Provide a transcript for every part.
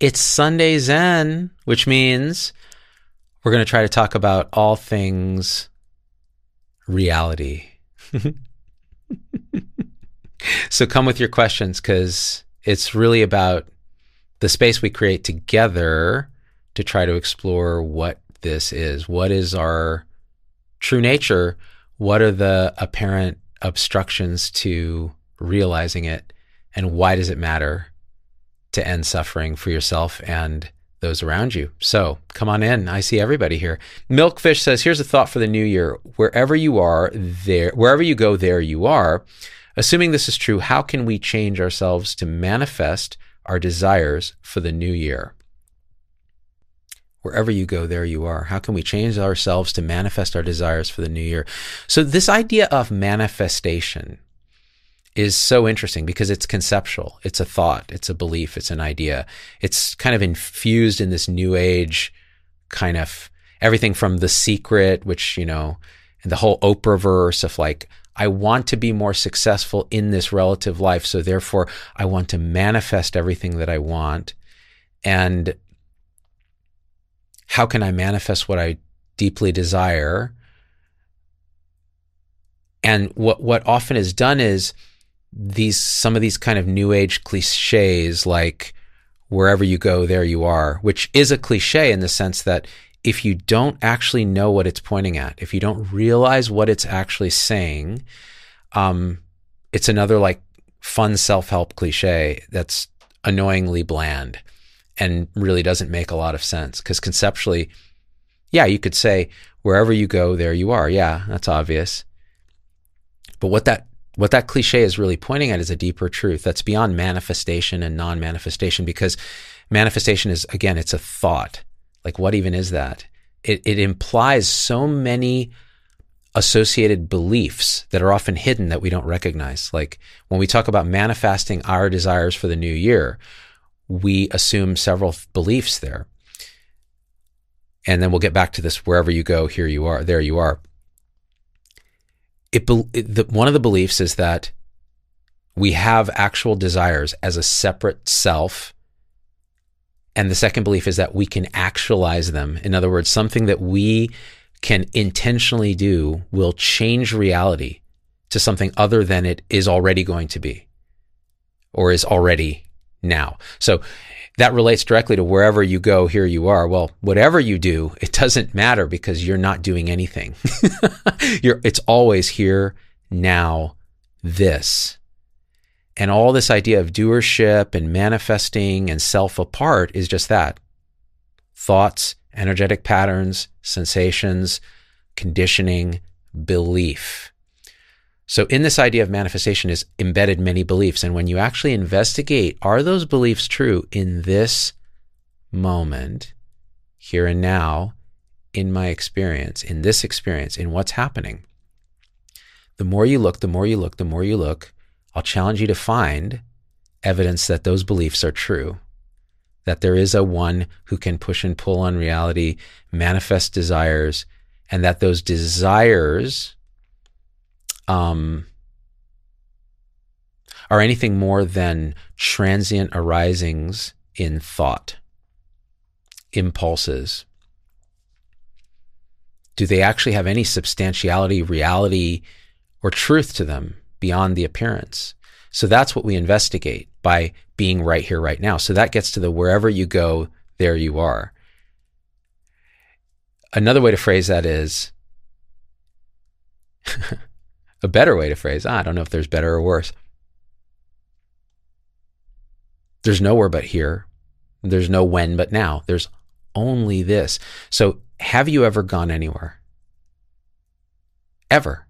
It's Sunday Zen, which means we're going to try to talk about all things reality. so come with your questions because it's really about the space we create together to try to explore what this is. What is our true nature? What are the apparent obstructions to realizing it? And why does it matter to end suffering for yourself and those around you? So come on in. I see everybody here. Milkfish says, here's a thought for the new year. Wherever you are, there, wherever you go, there you are. Assuming this is true, how can we change ourselves to manifest our desires for the new year? Wherever you go, there you are. How can we change ourselves to manifest our desires for the new year? So, this idea of manifestation is so interesting because it's conceptual. It's a thought, it's a belief, it's an idea. It's kind of infused in this new age kind of everything from the secret, which, you know, and the whole Oprah verse of like, I want to be more successful in this relative life. So therefore, I want to manifest everything that I want. And how can I manifest what I deeply desire? And what, what often is done is these, some of these kind of new age cliches like, wherever you go, there you are, which is a cliche in the sense that if you don't actually know what it's pointing at, if you don't realize what it's actually saying, um, it's another like fun self help cliche that's annoyingly bland and really doesn't make a lot of sense because conceptually, yeah, you could say wherever you go, there you are. Yeah, that's obvious. But what that what that cliche is really pointing at is a deeper truth that's beyond manifestation and non-manifestation because manifestation is again it's a thought like what even is that it, it implies so many associated beliefs that are often hidden that we don't recognize like when we talk about manifesting our desires for the new year we assume several beliefs there. And then we'll get back to this wherever you go, here you are, there you are. It, it the, one of the beliefs is that we have actual desires as a separate self. And the second belief is that we can actualize them. In other words, something that we can intentionally do will change reality to something other than it is already going to be or is already now. So that relates directly to wherever you go, here you are. Well, whatever you do, it doesn't matter because you're not doing anything. it's always here, now, this. And all this idea of doership and manifesting and self apart is just that thoughts, energetic patterns, sensations, conditioning, belief. So, in this idea of manifestation is embedded many beliefs. And when you actually investigate, are those beliefs true in this moment, here and now, in my experience, in this experience, in what's happening? The more you look, the more you look, the more you look, I'll challenge you to find evidence that those beliefs are true. That there is a one who can push and pull on reality, manifest desires, and that those desires um, are anything more than transient arisings in thought, impulses. Do they actually have any substantiality, reality, or truth to them beyond the appearance? So that's what we investigate by being right here, right now. So that gets to the wherever you go, there you are. Another way to phrase that is a better way to phrase, ah, I don't know if there's better or worse. There's nowhere but here. There's no when but now. There's only this. So, have you ever gone anywhere? Ever?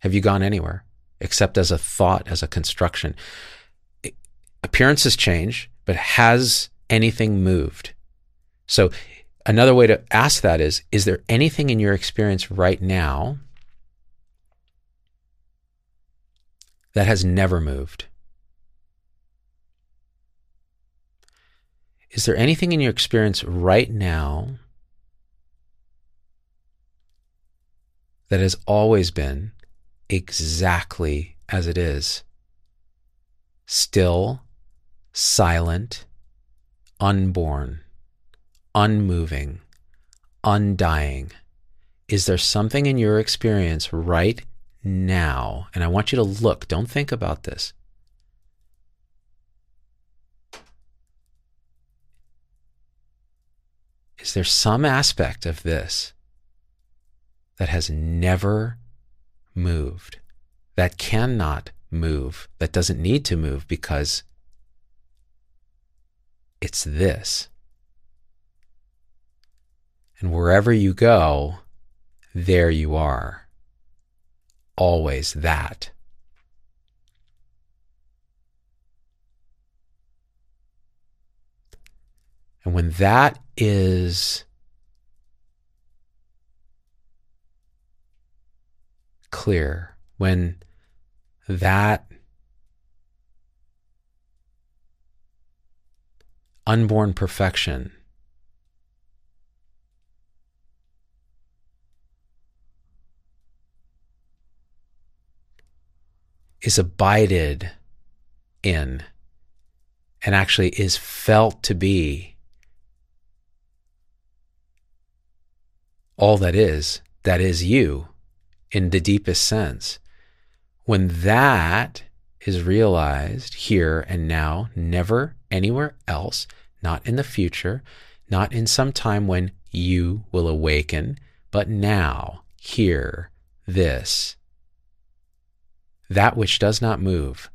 Have you gone anywhere except as a thought, as a construction? Appearances change, but has anything moved? So, another way to ask that is Is there anything in your experience right now that has never moved? Is there anything in your experience right now that has always been exactly as it is? Still, silent, unborn, unmoving, undying. Is there something in your experience right now? And I want you to look, don't think about this. Is there some aspect of this that has never moved, that cannot move, that doesn't need to move because it's this? And wherever you go, there you are. Always that. And when that is clear, when that unborn perfection is abided in and actually is felt to be all that is, that is you in the deepest sense. When that is realized here and now, never anywhere else, not in the future, not in some time when you will awaken, but now, here, this that which does not move,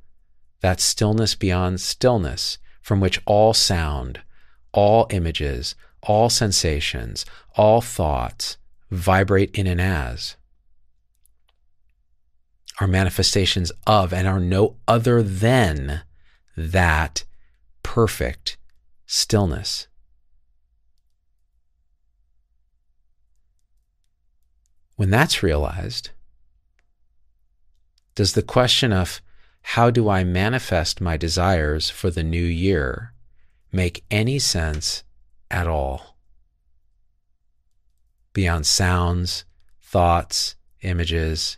that stillness beyond stillness, from which all sound, all images, all sensations, all thoughts vibrate in and as, are manifestations of and are no other than that perfect stillness. When that's realized, does the question of how do I manifest my desires for the new year make any sense at all? Beyond sounds, thoughts, images.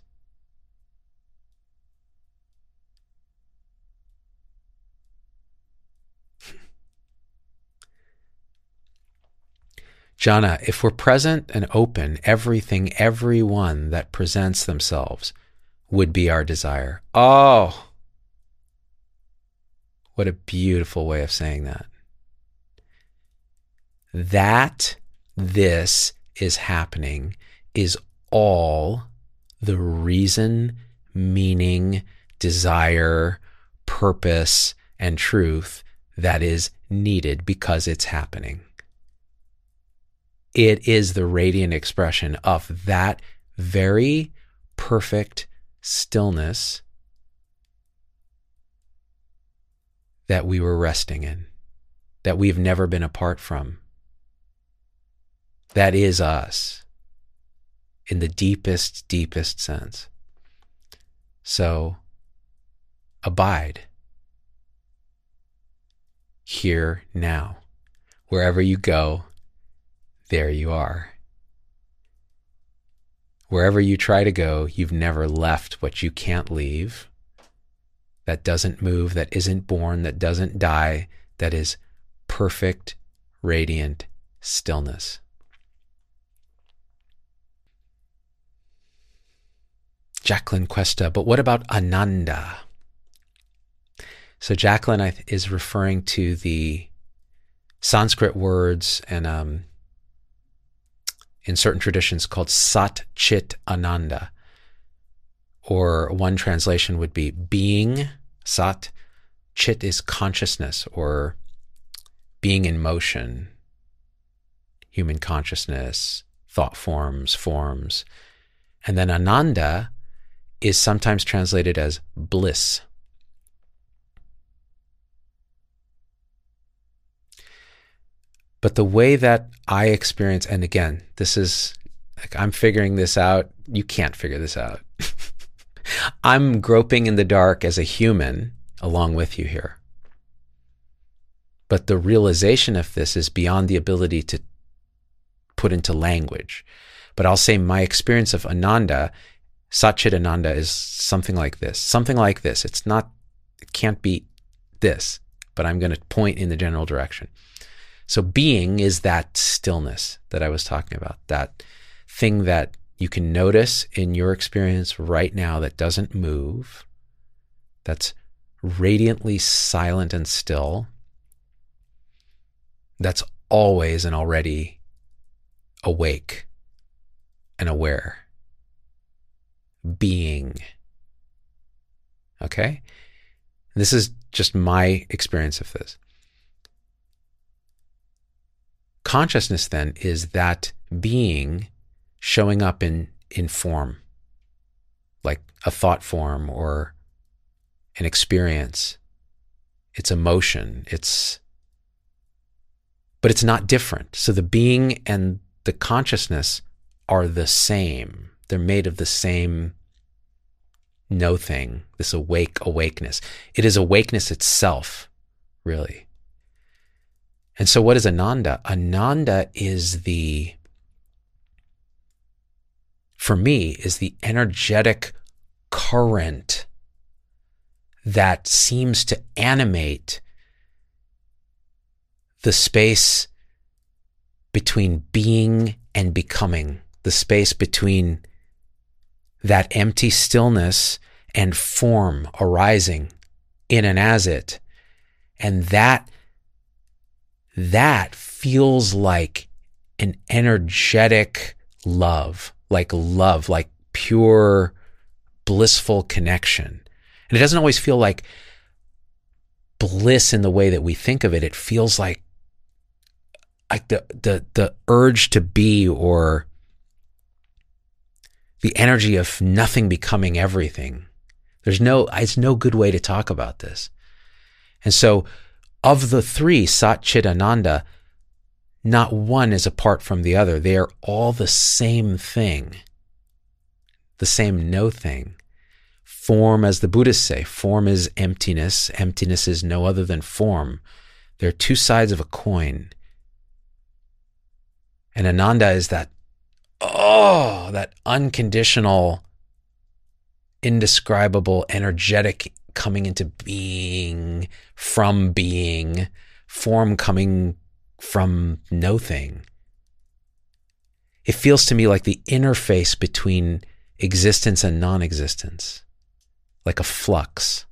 Jhana, if we're present and open, everything, everyone that presents themselves would be our desire. Oh, what a beautiful way of saying that. That this is happening is all the reason, meaning, desire, purpose, and truth that is needed because it's happening. It is the radiant expression of that very perfect stillness that we were resting in, that we've never been apart from. That is us in the deepest, deepest sense. So abide here now. Wherever you go, there you are. Wherever you try to go, you've never left what you can't leave. That doesn't move, that isn't born, that doesn't die, that is perfect, radiant stillness. Jacqueline Cuesta, but what about Ananda? So Jacqueline is referring to the Sanskrit words and um, in certain traditions called Sat Chit Ananda. Or one translation would be being, Sat. Chit is consciousness or being in motion, human consciousness, thought forms, forms. And then Ananda is sometimes translated as bliss. But the way that I experience, and again, this is like I'm figuring this out. You can't figure this out. I'm groping in the dark as a human along with you here. But the realization of this is beyond the ability to put into language. But I'll say my experience of Ananda, Satchit Ananda, is something like this. Something like this. It's not, it can't be this, but I'm going to point in the general direction. So being is that stillness that I was talking about, that thing that you can notice in your experience right now that doesn't move, that's radiantly silent and still, that's always and already awake and aware. Being. Okay? This is just my experience of this. Consciousness then is that being showing up in, in form, like a thought form or an experience. It's emotion. It's, but it's not different. So the being and the consciousness are the same. They're made of the same no thing, this awake awakeness. It is awakeness itself, really. And so, what is Ananda? Ananda is the, for me, is the energetic current that seems to animate the space between being and becoming, the space between that empty stillness and form arising in and as it. And that that feels like an energetic love, like love, like pure, blissful connection. And it doesn't always feel like bliss in the way that we think of it. It feels like like the the the urge to be or the energy of nothing becoming everything. There's no it's no good way to talk about this. And so of the three, Sat Chit Ananda, not one is apart from the other. They are all the same thing, the same no thing. Form, as the Buddhists say, form is emptiness. Emptiness is no other than form. They're two sides of a coin. And Ananda is that, oh, that unconditional, indescribable, energetic coming into being from being, form coming from no thing. It feels to me like the interface between existence and non existence, like a flux,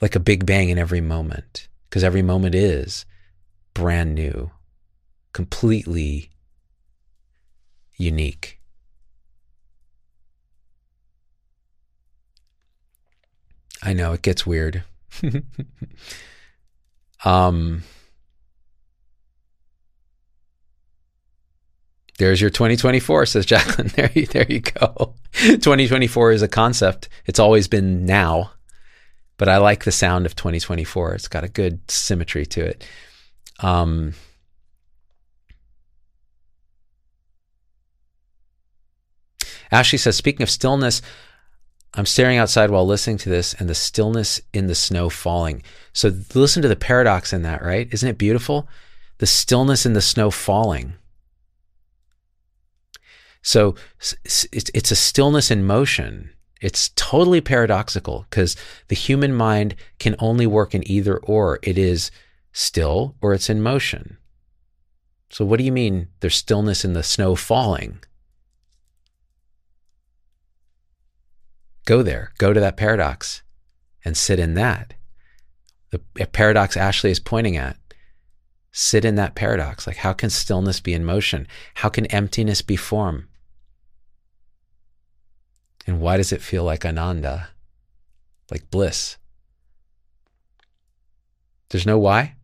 like a big bang in every moment, because every moment is brand new, completely unique. I know it gets weird. um, there's your 2024, says Jacqueline. There you, there you go. 2024 is a concept. It's always been now, but I like the sound of 2024. It's got a good symmetry to it. Um, Ashley says, speaking of stillness, I'm staring outside while listening to this and the stillness in the snow falling. So listen to the paradox in that, right? Isn't it beautiful? The stillness in the snow falling. So it's a stillness in motion. It's totally paradoxical because the human mind can only work in either or. It is still or it's in motion. So, what do you mean there's stillness in the snow falling? Go there, go to that paradox and sit in that. The paradox Ashley is pointing at. Sit in that paradox. Like, how can stillness be in motion? How can emptiness be form? And why does it feel like ananda, like bliss? There's no why.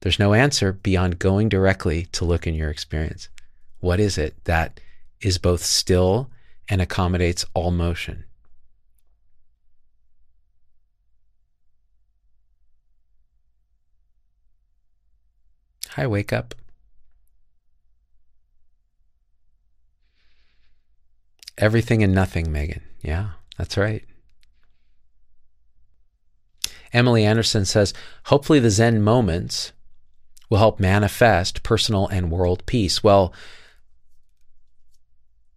There's no answer beyond going directly to look in your experience. What is it that is both still and accommodates all motion? Hi, wake up. Everything and nothing, Megan. Yeah, that's right. Emily Anderson says, hopefully the Zen moments will help manifest personal and world peace. Well,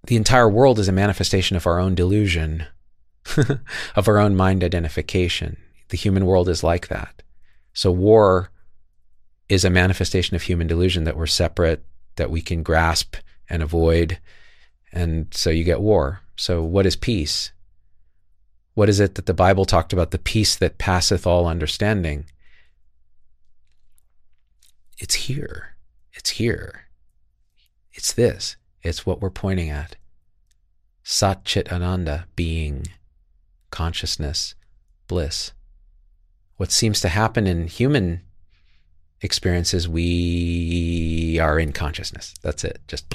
the entire world is a manifestation of our own delusion, of our own mind identification. The human world is like that. So war is a manifestation of human delusion that we're separate, that we can grasp and avoid. And so you get war. So, what is peace? What is it that the Bible talked about? The peace that passeth all understanding. It's here. It's here. It's this. It's what we're pointing at. Sat Chit Ananda, being, consciousness, bliss. What seems to happen in human experiences, we are in consciousness. That's it. Just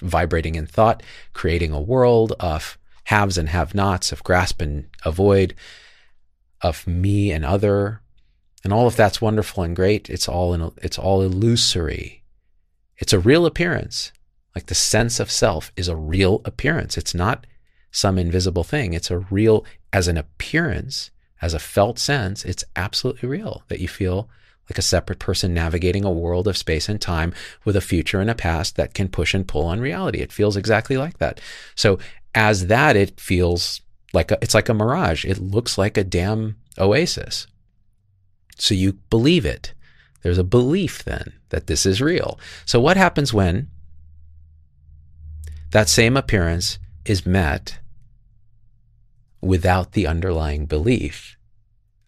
vibrating in thought, creating a world of haves and have nots, of grasp and avoid, of me and other. And all of that's wonderful and great. It's all in, it's all illusory. It's a real appearance. Like the sense of self is a real appearance. It's not some invisible thing. It's a real, as an appearance, as a felt sense, it's absolutely real that you feel like a separate person navigating a world of space and time with a future and a past that can push and pull on reality. It feels exactly like that. So as that, it feels like a, it's like a mirage. It looks like a damn oasis. So you believe it. There's a belief then that this is real. So what happens when that same appearance is met without the underlying belief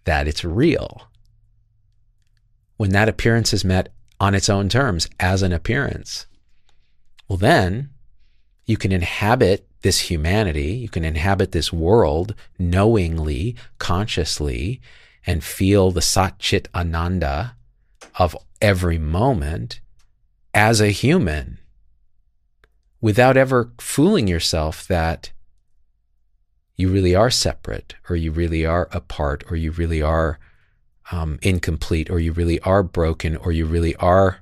that it's real? When that appearance is met on its own terms as an appearance, well, then you can inhabit this humanity, you can inhabit this world knowingly, consciously, and feel the Sat Chit Ananda of every moment as a human without ever fooling yourself that you really are separate or you really are apart or you really are um, incomplete or you really are broken or you really are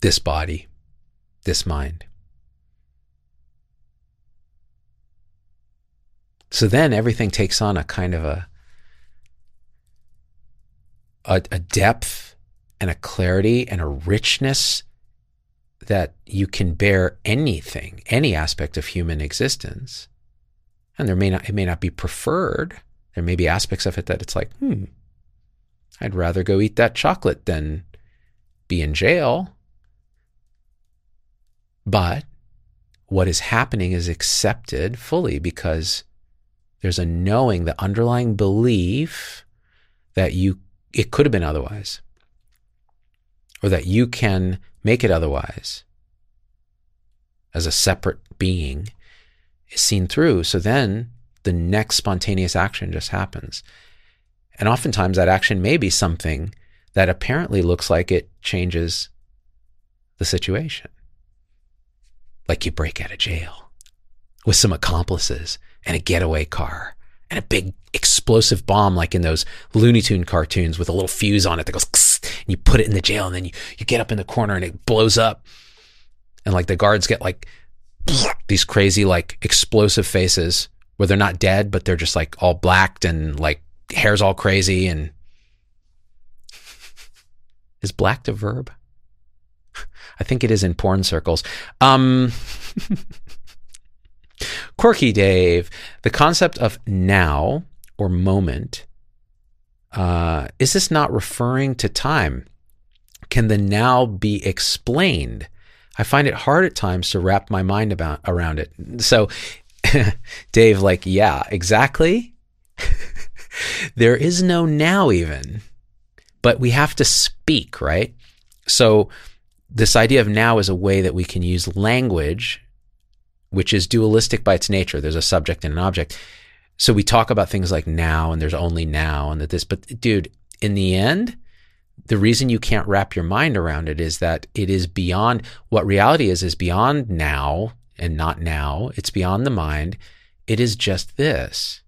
this body, this mind. So then everything takes on a kind of a, a, a depth and a clarity and a richness that you can bear anything, any aspect of human existence. And there may not, it may not be preferred. There may be aspects of it that it's like, hmm, I'd rather go eat that chocolate than be in jail. But what is happening is accepted fully because there's a knowing, the underlying belief that you, it could have been otherwise or that you can make it otherwise as a separate being seen through. So then the next spontaneous action just happens. And oftentimes that action may be something that apparently looks like it changes the situation. Like you break out of jail with some accomplices and a getaway car and a big explosive bomb like in those Looney Tune cartoons with a little fuse on it that goes and you put it in the jail and then you, you get up in the corner and it blows up. And like the guards get like these crazy like explosive faces where they're not dead, but they're just like all blacked and like hair's all crazy and is blacked a verb? I think it is in porn circles. Um, Quirky Dave, the concept of now or moment, uh, is this not referring to time? Can the now be explained? I find it hard at times to wrap my mind about around it. So, Dave, like, yeah, exactly. there is no now, even, but we have to speak, right? So, this idea of now is a way that we can use language which is dualistic by its nature. There's a subject and an object. So we talk about things like now and there's only now and that this, but dude, in the end, the reason you can't wrap your mind around it is that it is beyond what reality is, is beyond now and not now. It's beyond the mind. It is just this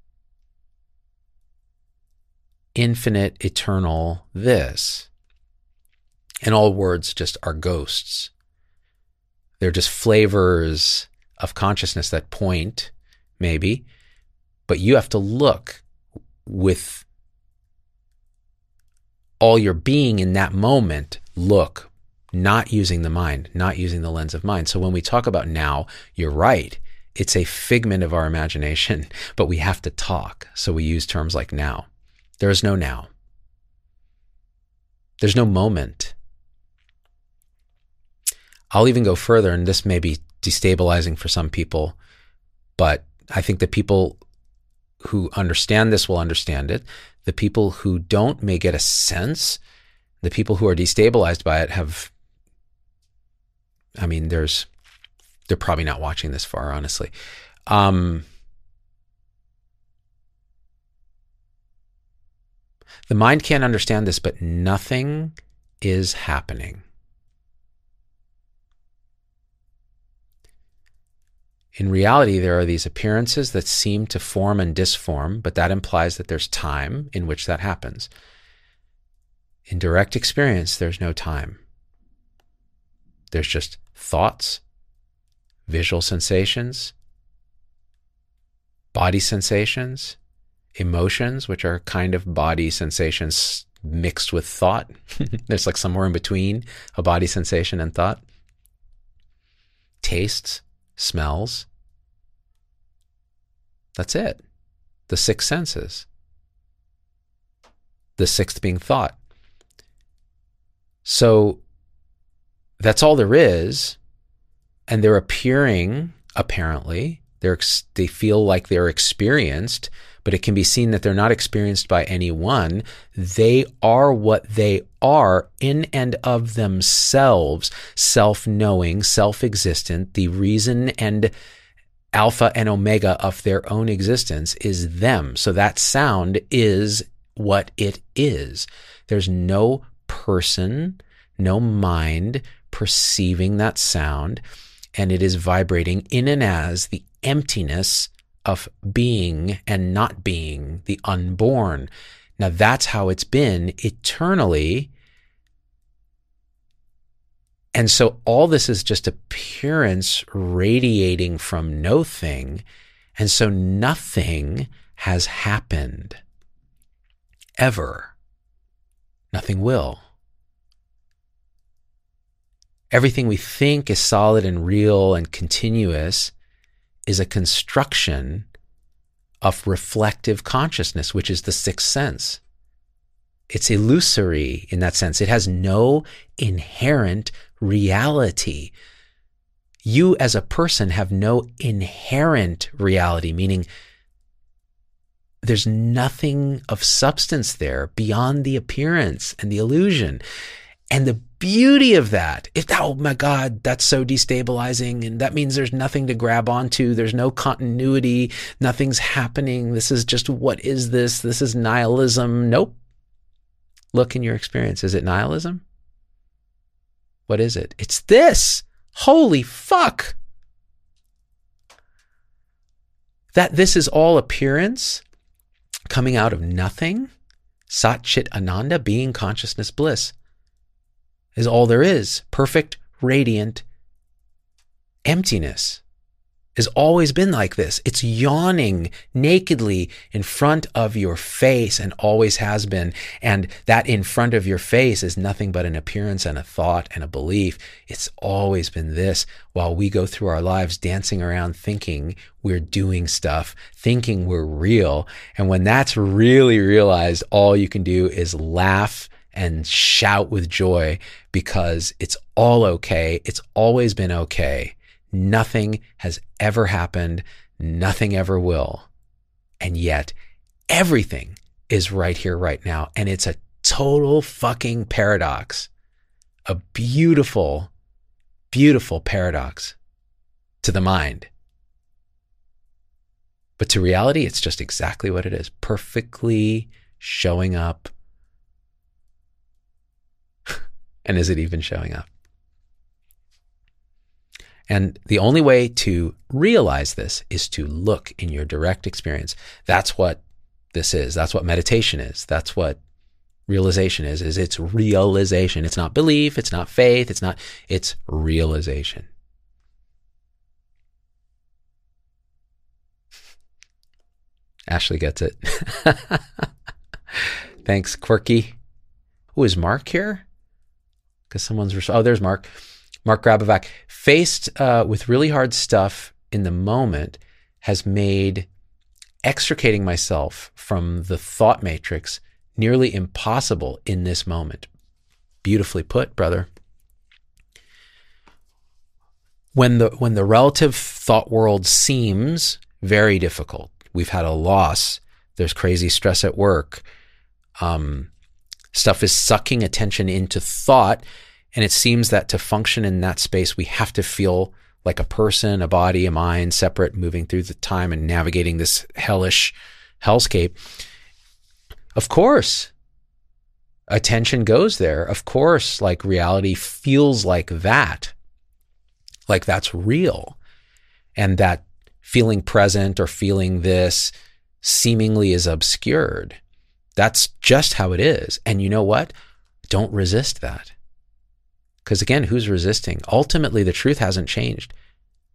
infinite, eternal this. And all words just are ghosts. They're just flavors of consciousness that point, maybe, but you have to look with all your being in that moment, look, not using the mind, not using the lens of mind. So when we talk about now, you're right. It's a figment of our imagination, but we have to talk. So we use terms like now. There is no now. There's no moment. I'll even go further, and this may be destabilizing for some people, but I think the people who understand this will understand it. The people who don't may get a sense. The people who are destabilized by it have, I mean, there's, they're probably not watching this far, honestly. Um, the mind can't understand this, but nothing is happening. In reality, there are these appearances that seem to form and disform, but that implies that there's time in which that happens. In direct experience, there's no time. There's just thoughts, visual sensations, body sensations, emotions, which are kind of body sensations mixed with thought. there's like somewhere in between a body sensation and thought. Tastes, smells. That's it. The six senses. The sixth being thought. So that's all there is. And they're appearing, apparently. They're, they feel like they're experienced, but it can be seen that they're not experienced by anyone. They are what they are in and of themselves, self knowing, self existent. The reason and alpha and omega of their own existence is them. So that sound is what it is. There's no person, no mind perceiving that sound, and it is vibrating in and as the emptiness of being and not being, the unborn. Now that's how it's been eternally. And so all this is just appearance radiating from no thing. And so nothing has happened ever. Nothing will. Everything we think is solid and real and continuous is a construction of reflective consciousness, which is the sixth sense. It's illusory in that sense. It has no inherent reality. You as a person have no inherent reality, meaning there's nothing of substance there beyond the appearance and the illusion. And the beauty of that, if oh my God, that's so destabilizing, and that means there's nothing to grab onto, there's no continuity, nothing's happening. This is just what is this? This is nihilism. Nope. Look in your experience. Is it nihilism? What is it? It's this. Holy fuck. That this is all appearance coming out of nothing. Sat Chit Ananda, being consciousness bliss is all there is perfect, radiant emptiness has always been like this. It's yawning nakedly in front of your face and always has been. And that in front of your face is nothing but an appearance and a thought and a belief. It's always been this while we go through our lives dancing around thinking we're doing stuff, thinking we're real. And when that's really realized, all you can do is laugh and shout with joy because it's all okay. It's always been okay. Nothing has ever happened. Nothing ever will. And yet everything is right here, right now. And it's a total fucking paradox. A beautiful, beautiful paradox to the mind. But to reality, it's just exactly what it is perfectly showing up And is it even showing up? And the only way to realize this is to look in your direct experience. That's what this is. That's what meditation is. That's what realization is, is it's realization. It's not belief. It's not faith. It's not, it's realization. Ashley gets it. Thanks, Quirky. Who is Mark here? because someone's oh there's Mark, Mark Grabovac faced uh, with really hard stuff in the moment has made extricating myself from the thought matrix nearly impossible in this moment. Beautifully put, brother. When the when the relative thought world seems very difficult, we've had a loss, there's crazy stress at work, um, stuff is sucking attention into thought, and it seems that to function in that space, we have to feel like a person, a body, a mind, separate, moving through the time and navigating this hellish hellscape. Of course, attention goes there. Of course, like reality feels like that, like that's real. And that feeling present or feeling this seemingly is obscured. That's just how it is. And you know what? Don't resist that. Because again, who's resisting? Ultimately, the truth hasn't changed.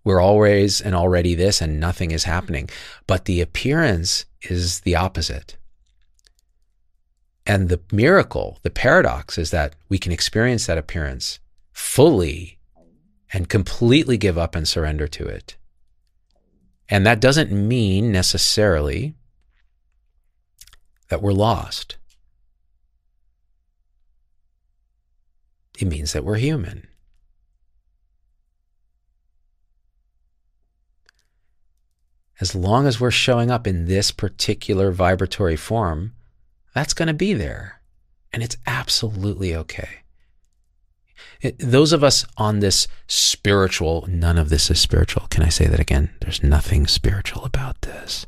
We're always and already this, and nothing is mm-hmm. happening. But the appearance is the opposite. And the miracle, the paradox is that we can experience that appearance fully and completely give up and surrender to it. And that doesn't mean necessarily that we're lost. It means that we're human. As long as we're showing up in this particular vibratory form, that's going to be there. And it's absolutely okay. It, those of us on this spiritual, none of this is spiritual. Can I say that again? There's nothing spiritual about this.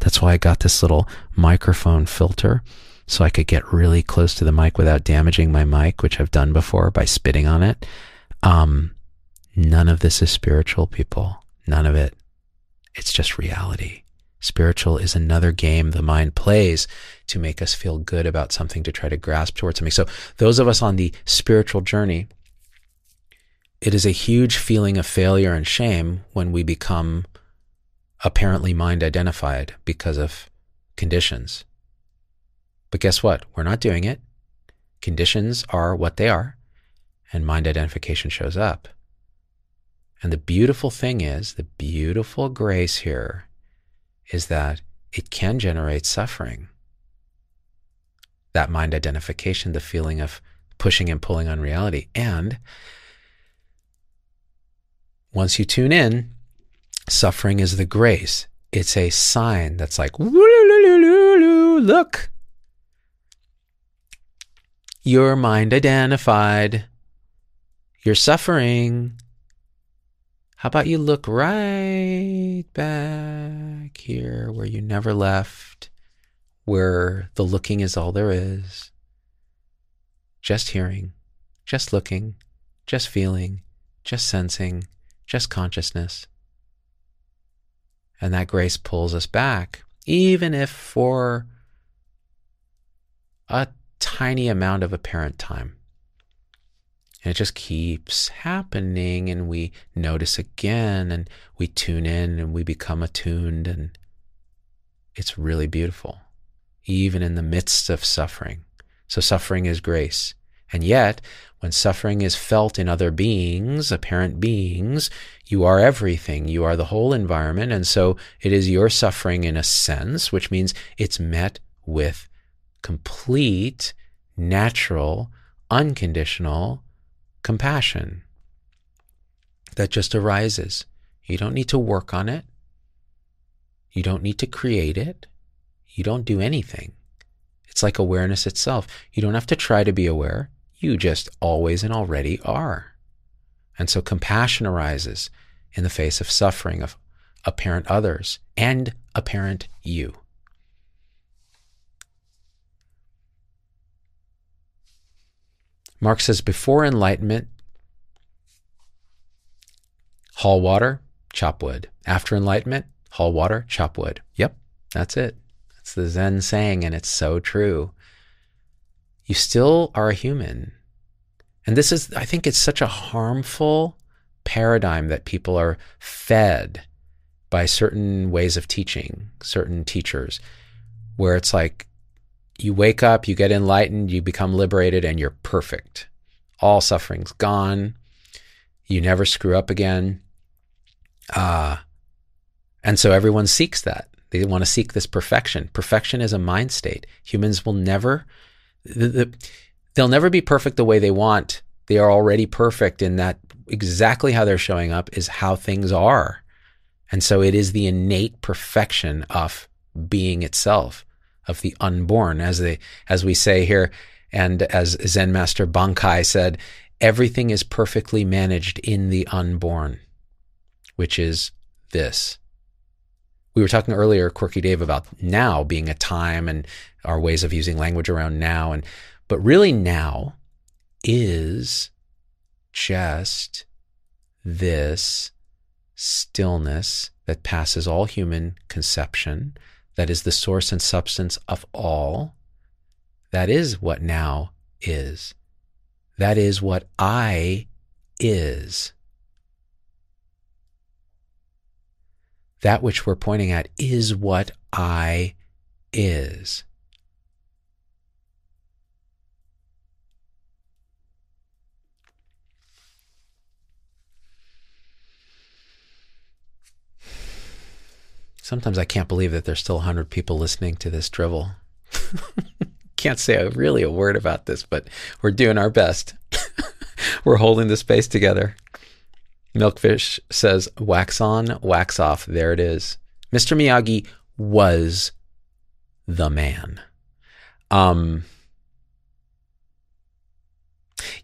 That's why I got this little microphone filter so I could get really close to the mic without damaging my mic, which I've done before by spitting on it. Um, none of this is spiritual, people. None of it. It's just reality. Spiritual is another game the mind plays to make us feel good about something, to try to grasp towards something. So, those of us on the spiritual journey, it is a huge feeling of failure and shame when we become apparently mind identified because of conditions. But guess what? We're not doing it. Conditions are what they are, and mind identification shows up. And the beautiful thing is, the beautiful grace here is that it can generate suffering. That mind identification, the feeling of pushing and pulling on reality. And once you tune in, suffering is the grace. It's a sign that's like, look, your mind identified, you're suffering. How about you look right back here where you never left, where the looking is all there is? Just hearing, just looking, just feeling, just sensing, just consciousness. And that grace pulls us back, even if for a tiny amount of apparent time. And it just keeps happening, and we notice again, and we tune in, and we become attuned, and it's really beautiful, even in the midst of suffering. So, suffering is grace. And yet, when suffering is felt in other beings, apparent beings, you are everything. You are the whole environment. And so it is your suffering in a sense, which means it's met with complete, natural, unconditional compassion that just arises. You don't need to work on it. You don't need to create it. You don't do anything. It's like awareness itself. You don't have to try to be aware. You just always and already are. And so compassion arises in the face of suffering of apparent others and apparent you. Mark says before enlightenment, haul water, chop wood. After enlightenment, haul water, chop wood. Yep, that's it. That's the Zen saying, and it's so true. You still are a human. And this is, I think it's such a harmful paradigm that people are fed by certain ways of teaching, certain teachers, where it's like, you wake up, you get enlightened, you become liberated, and you're perfect. All suffering's gone. You never screw up again. Uh, and so everyone seeks that. They want to seek this perfection. Perfection is a mind state. Humans will never, the, the, they'll never be perfect the way they want. They are already perfect in that exactly how they're showing up is how things are. And so it is the innate perfection of being itself, of the unborn, as they, as we say here, and as Zen Master Bankei said, everything is perfectly managed in the unborn, which is this. We were talking earlier, Quirky Dave, about now being a time and our ways of using language around now. And but really now is just this stillness that passes all human conception, that is the source and substance of all. That is what now is. That is what I is. That which we're pointing at is what I is. Sometimes I can't believe that there's still 100 people listening to this drivel. can't say a, really a word about this, but we're doing our best. we're holding the space together. Milkfish says, wax on, wax off. There it is. Mr. Miyagi was the man. Um,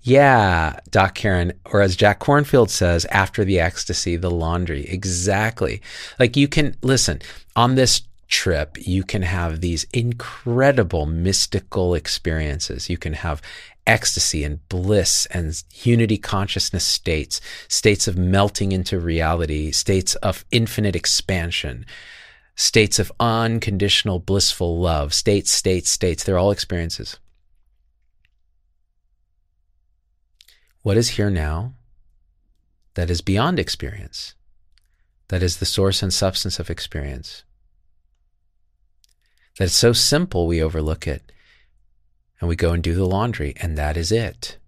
yeah, Doc Karen, or as Jack Kornfield says, after the ecstasy, the laundry. Exactly. Like you can listen on this trip, you can have these incredible mystical experiences. You can have ecstasy and bliss and unity consciousness states, states of melting into reality, states of infinite expansion, states of unconditional blissful love, states, states, states. They're all experiences. What is here now that is beyond experience, that is the source and substance of experience. That is so simple we overlook it and we go and do the laundry, and that is it.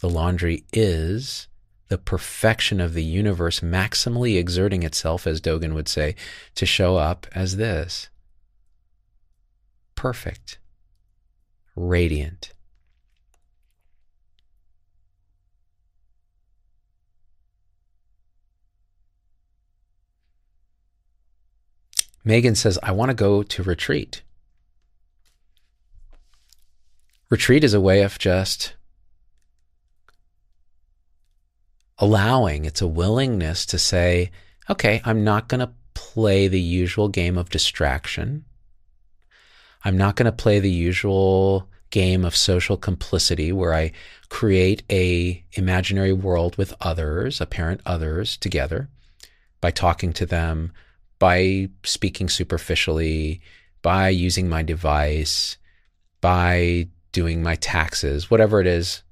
The laundry is the perfection of the universe maximally exerting itself, as Dogen would say, to show up as this perfect, radiant, Megan says, I want to go to retreat. Retreat is a way of just allowing, it's a willingness to say, okay, I'm not going to play the usual game of distraction. I'm not going to play the usual game of social complicity where I create a imaginary world with others, apparent others together by talking to them, by speaking superficially, by using my device, by doing my taxes, whatever it is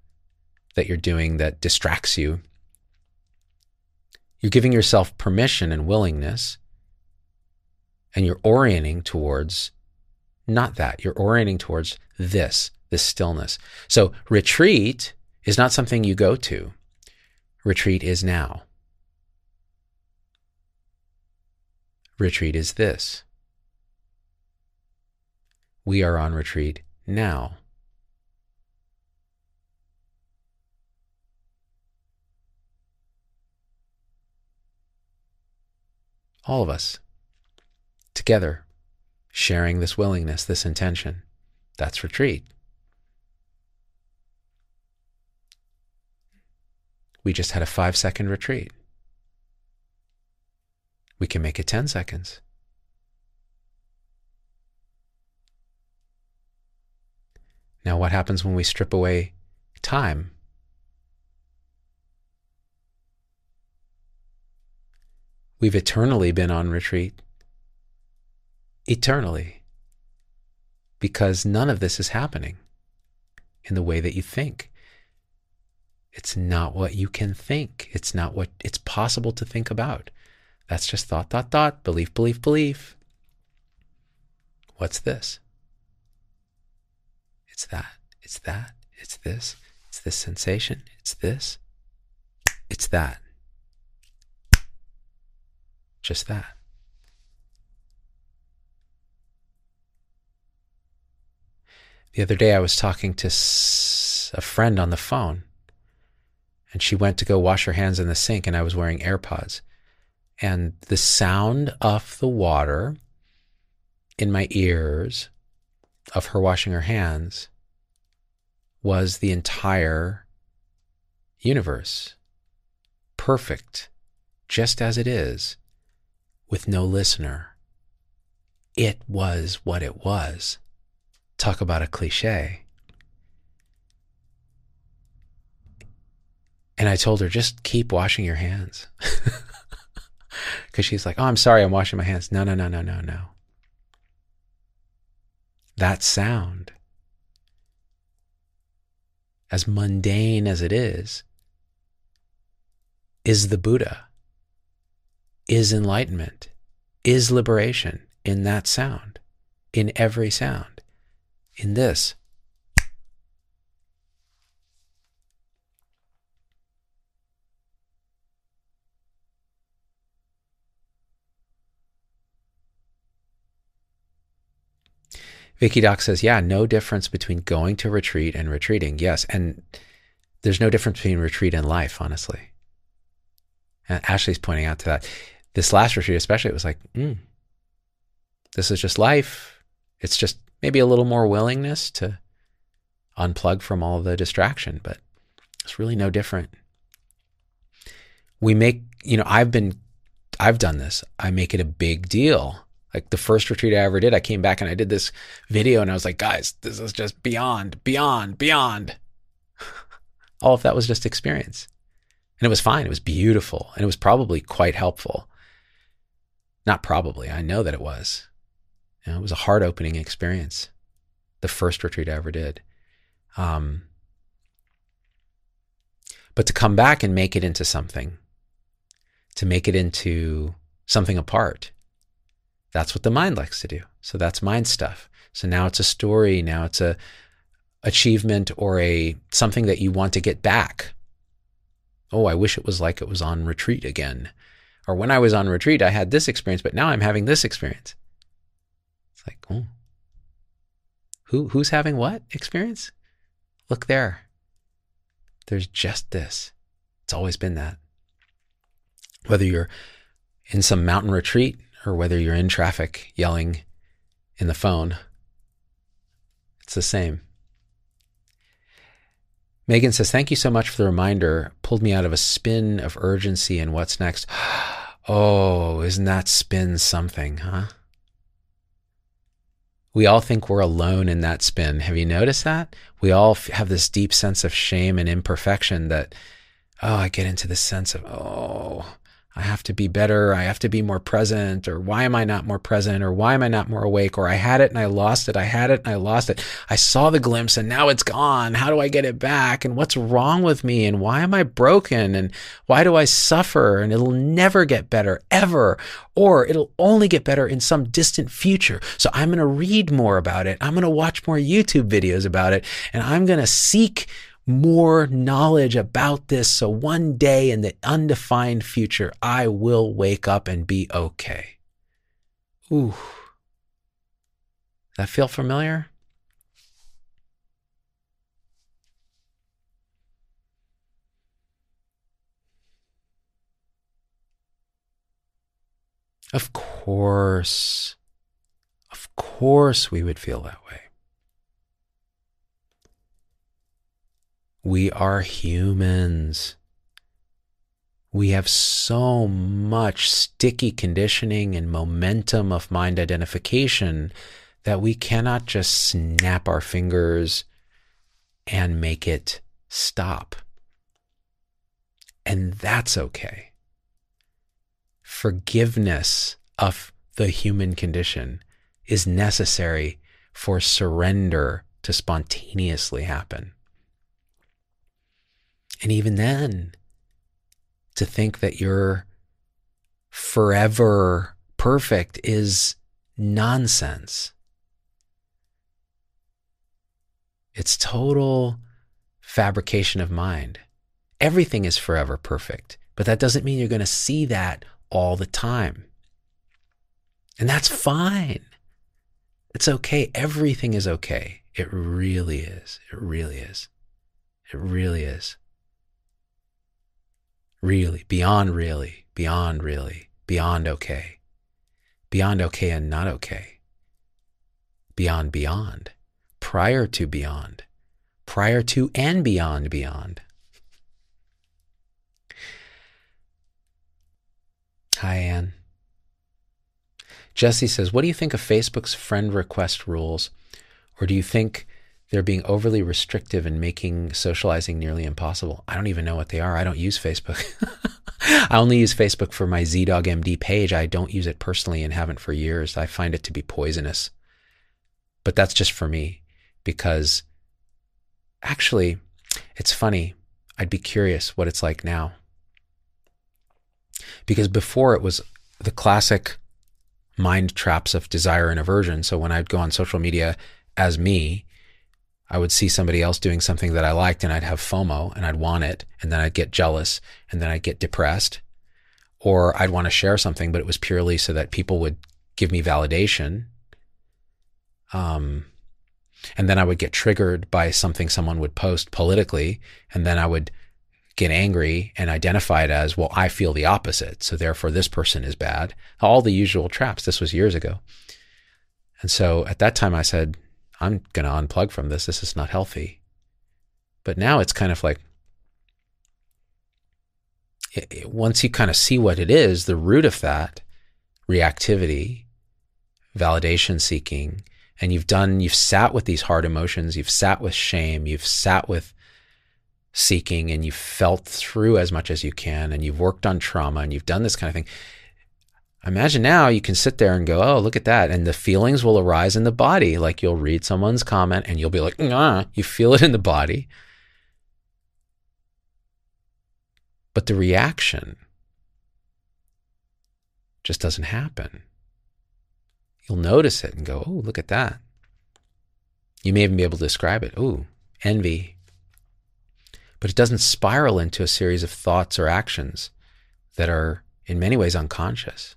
that you're doing that distracts you. You're giving yourself permission and willingness, and you're orienting towards not that. You're orienting towards this, this stillness. So, retreat is not something you go to, retreat is now. Retreat is this we are on retreat now. All of us together sharing this willingness, this intention. That's retreat. We just had a five second retreat. We can make it 10 seconds. Now, what happens when we strip away time? We've eternally been on retreat. Eternally. Because none of this is happening in the way that you think. It's not what you can think. It's not what it's possible to think about. That's just thought, dot, dot, belief, belief, belief. What's this? It's that, it's that, it's this, it's this sensation, it's this, it's that. Just that. The other day, I was talking to a friend on the phone, and she went to go wash her hands in the sink, and I was wearing AirPods. And the sound of the water in my ears of her washing her hands was the entire universe, perfect, just as it is, with no listener. It was what it was. Talk about a cliche. And I told her, just keep washing your hands. Because she's like, oh, I'm sorry, I'm washing my hands. No, no, no, no, no, no. That sound, as mundane as it is, is the Buddha, is enlightenment, is liberation in that sound, in every sound, in this. Vicky Doc says, yeah, no difference between going to retreat and retreating. Yes. And there's no difference between retreat and life, honestly. And Ashley's pointing out to that. This last retreat, especially, it was like, mm, this is just life. It's just maybe a little more willingness to unplug from all the distraction, but it's really no different. We make, you know, I've been, I've done this. I make it a big deal like the first retreat I ever did, I came back and I did this video and I was like, guys, this is just beyond, beyond, beyond. All of that was just experience. And it was fine. It was beautiful. And it was probably quite helpful. Not probably, I know that it was. You know, it was a heart opening experience. The first retreat I ever did. Um, but to come back and make it into something, to make it into something apart, that's what the mind likes to do. So that's mind stuff. So now it's a story. Now it's a achievement or a something that you want to get back. Oh, I wish it was like it was on retreat again. Or when I was on retreat, I had this experience, but now I'm having this experience. It's like, oh, who who's having what experience? Look there. There's just this. It's always been that. Whether you're in some mountain retreat or whether you're in traffic yelling in the phone. It's the same. Megan says, Thank you so much for the reminder. Pulled me out of a spin of urgency and what's next. oh, isn't that spin something, huh? We all think we're alone in that spin. Have you noticed that? We all have this deep sense of shame and imperfection that, oh, I get into this sense of, oh, I have to be better. I have to be more present. Or why am I not more present? Or why am I not more awake? Or I had it and I lost it. I had it and I lost it. I saw the glimpse and now it's gone. How do I get it back? And what's wrong with me? And why am I broken? And why do I suffer? And it'll never get better ever. Or it'll only get better in some distant future. So I'm going to read more about it. I'm going to watch more YouTube videos about it. And I'm going to seek more knowledge about this so one day in the undefined future, I will wake up and be okay. Ooh. That feel familiar? Of course, of course, we would feel that way. We are humans. We have so much sticky conditioning and momentum of mind identification that we cannot just snap our fingers and make it stop. And that's okay. Forgiveness of the human condition is necessary for surrender to spontaneously happen. And even then, to think that you're forever perfect is nonsense. It's total fabrication of mind. Everything is forever perfect, but that doesn't mean you're going to see that all the time. And that's fine. It's okay. Everything is okay. It really is. It really is. It really is. Really, beyond really, beyond really, beyond okay, beyond okay and not okay, beyond beyond, prior to beyond, prior to and beyond beyond. Hi, Anne. Jesse says, What do you think of Facebook's friend request rules? Or do you think they're being overly restrictive and making socializing nearly impossible? I don't even know what they are. I don't use Facebook. I only use Facebook for my ZDoggMD page. I don't use it personally and haven't for years. I find it to be poisonous. But that's just for me because actually, it's funny. I'd be curious what it's like now. Because before it was the classic mind traps of desire and aversion. So when I'd go on social media as me, I would see somebody else doing something that I liked and I'd have FOMO and I'd want it and then I'd get jealous and then I'd get depressed or I'd want to share something, but it was purely so that people would give me validation. Um, and then I would get triggered by something someone would post politically and then I would get angry and identify it as, well, I feel the opposite. So therefore, this person is bad. All the usual traps. This was years ago. And so at that time, I said, I'm going to unplug from this. This is not healthy. But now it's kind of like, it, it, once you kind of see what it is, the root of that reactivity, validation seeking, and you've done, you've sat with these hard emotions, you've sat with shame, you've sat with seeking and you've felt through as much as you can and you've worked on trauma and you've done this kind of thing. Imagine now you can sit there and go, oh, look at that. And the feelings will arise in the body. Like you'll read someone's comment and you'll be like, ah, you feel it in the body. But the reaction just doesn't happen. You'll notice it and go, oh, look at that. You may even be able to describe it. Oh, envy, but it doesn't spiral into a series of thoughts or actions that are in many ways unconscious.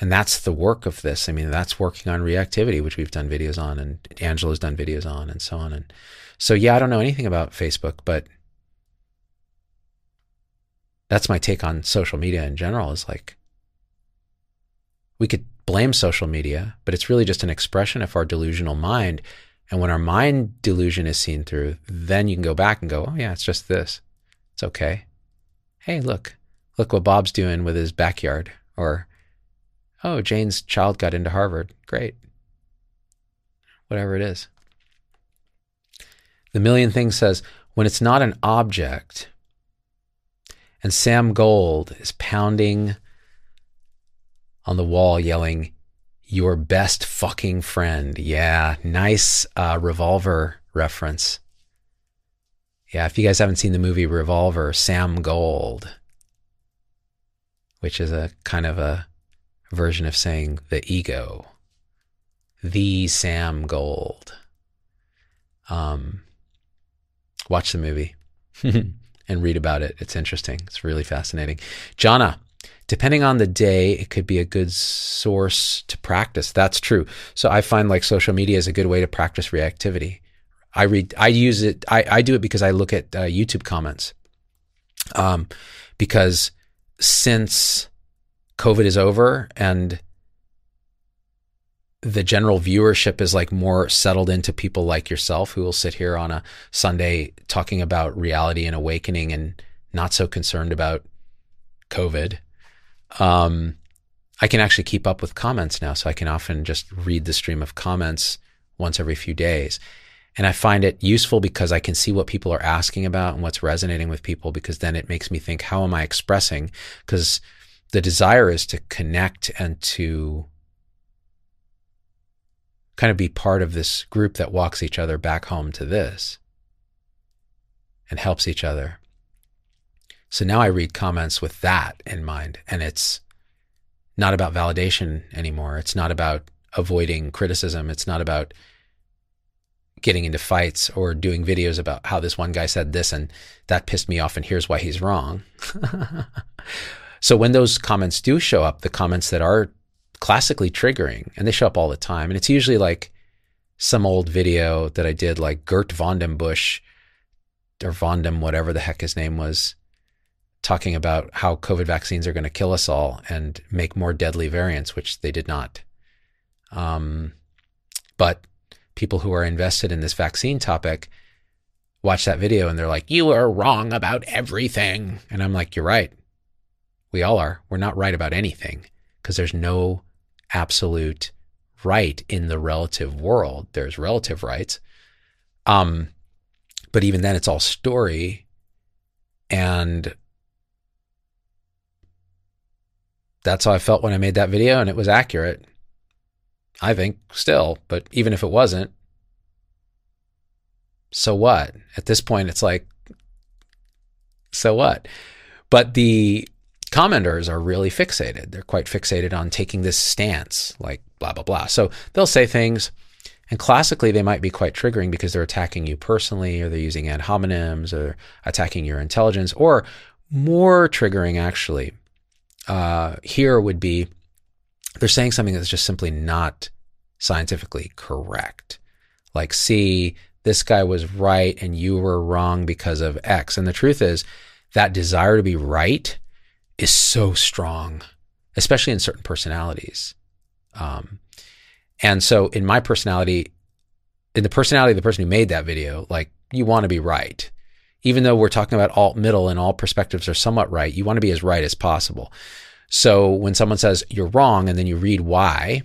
And that's the work of this. I mean, that's working on reactivity, which we've done videos on, and Angelo's done videos on, and so on. And so, yeah, I don't know anything about Facebook, but that's my take on social media in general. Is like we could blame social media, but it's really just an expression of our delusional mind and when our mind delusion is seen through, then you can go back and go, oh, yeah, it's just this. It's okay. Hey, look, look what Bob's doing with his backyard. Or, oh, Jane's child got into Harvard. Great. Whatever it is. The Million Things says, when it's not an object, and Sam Gold is pounding on the wall yelling, your best fucking friend. Yeah, nice uh, revolver reference. Yeah, if you guys haven't seen the movie Revolver, Sam Gold, which is a kind of a version of saying the ego, the Sam Gold. Um, watch the movie and read about it. It's interesting. It's really fascinating. Jana, depending on the day, it could be a good source to practice. That's true. So I find like social media is a good way to practice reactivity. I read, I use it, I, I do it because I look at uh, YouTube comments. Um, because since COVID is over and the general viewership is like more settled into people like yourself who will sit here on a Sunday talking about reality and awakening and not so concerned about COVID um, I can actually keep up with comments now. So I can often just read the stream of comments once every few days. And I find it useful because I can see what people are asking about and what's resonating with people because then it makes me think, how am I expressing? Because the desire is to connect and to kind of be part of this group that walks each other back home to this and helps each other. So now I read comments with that in mind. And it's not about validation anymore. It's not about avoiding criticism. It's not about getting into fights or doing videos about how this one guy said this and that pissed me off and here's why he's wrong. so when those comments do show up, the comments that are classically triggering, and they show up all the time, and it's usually like some old video that I did, like Gert von dem Busch or von dem, whatever the heck his name was, talking about how COVID vaccines are going to kill us all and make more deadly variants, which they did not. Um, but people who are invested in this vaccine topic watch that video and they're like, You are wrong about everything. And I'm like, You're right. We all are. We're not right about anything because there's no absolute right in the relative world. There's relative rights. Um, but even then, it's all story. And that's how I felt when I made that video, and it was accurate. I think still, but even if it wasn't, so what? At this point, it's like, so what? But the commenters are really fixated. They're quite fixated on taking this stance, like blah, blah, blah. So they'll say things, and classically, they might be quite triggering because they're attacking you personally, or they're using ad hominems, or attacking your intelligence, or more triggering, actually, uh, here would be they're saying something that's just simply not scientifically correct. Like, see, this guy was right and you were wrong because of X. And the truth is, that desire to be right is so strong, especially in certain personalities. Um, and so, in my personality, in the personality of the person who made that video, like you want to be right. Even though we're talking about alt middle and all perspectives are somewhat right, you want to be as right as possible. So when someone says you're wrong and then you read why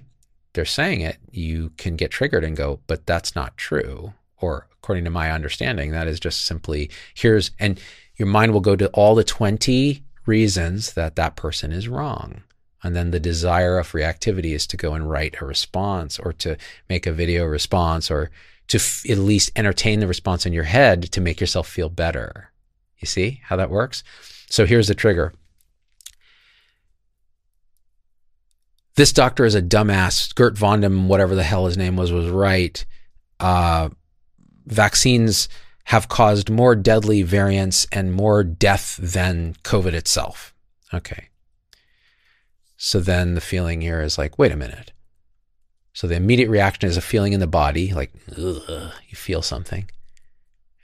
they're saying it, you can get triggered and go, but that's not true. Or according to my understanding, that is just simply here's, and your mind will go to all the 20 reasons that that person is wrong. And then the desire of reactivity is to go and write a response or to make a video response or to f- at least entertain the response in your head to make yourself feel better. You see how that works? So here's the trigger. This doctor is a dumbass. Gert von dem, whatever the hell his name was, was right. Uh, vaccines have caused more deadly variants and more death than COVID itself. Okay. So then the feeling here is like, wait a minute. So the immediate reaction is a feeling in the body, like ugh, you feel something,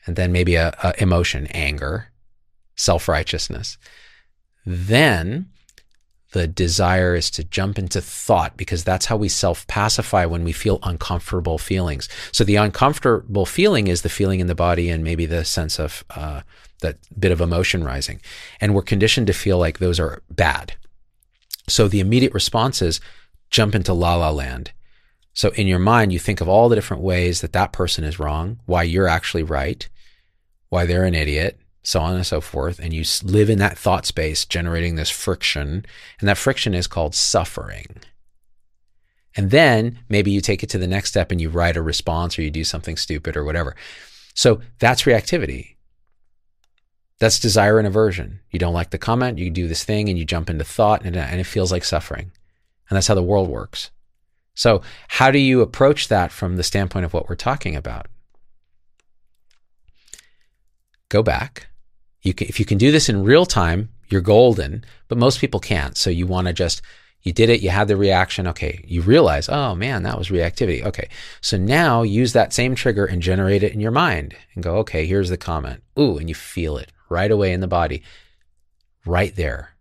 and then maybe a, a emotion, anger, self righteousness. Then the desire is to jump into thought because that's how we self pacify when we feel uncomfortable feelings. So the uncomfortable feeling is the feeling in the body and maybe the sense of uh, that bit of emotion rising. And we're conditioned to feel like those are bad. So the immediate response is jump into la la land. So in your mind, you think of all the different ways that that person is wrong, why you're actually right, why they're an idiot, so on and so forth. And you live in that thought space, generating this friction. And that friction is called suffering. And then maybe you take it to the next step and you write a response or you do something stupid or whatever. So that's reactivity. That's desire and aversion. You don't like the comment, you do this thing and you jump into thought and, and it feels like suffering. And that's how the world works. So, how do you approach that from the standpoint of what we're talking about? Go back, you can, if you can do this in real time, you're golden, but most people can't. So you want to just, you did it, you had the reaction. Okay. You realize, oh man, that was reactivity. Okay. So now use that same trigger and generate it in your mind and go, okay, here's the comment. Ooh, and you feel it right away in the body, right there.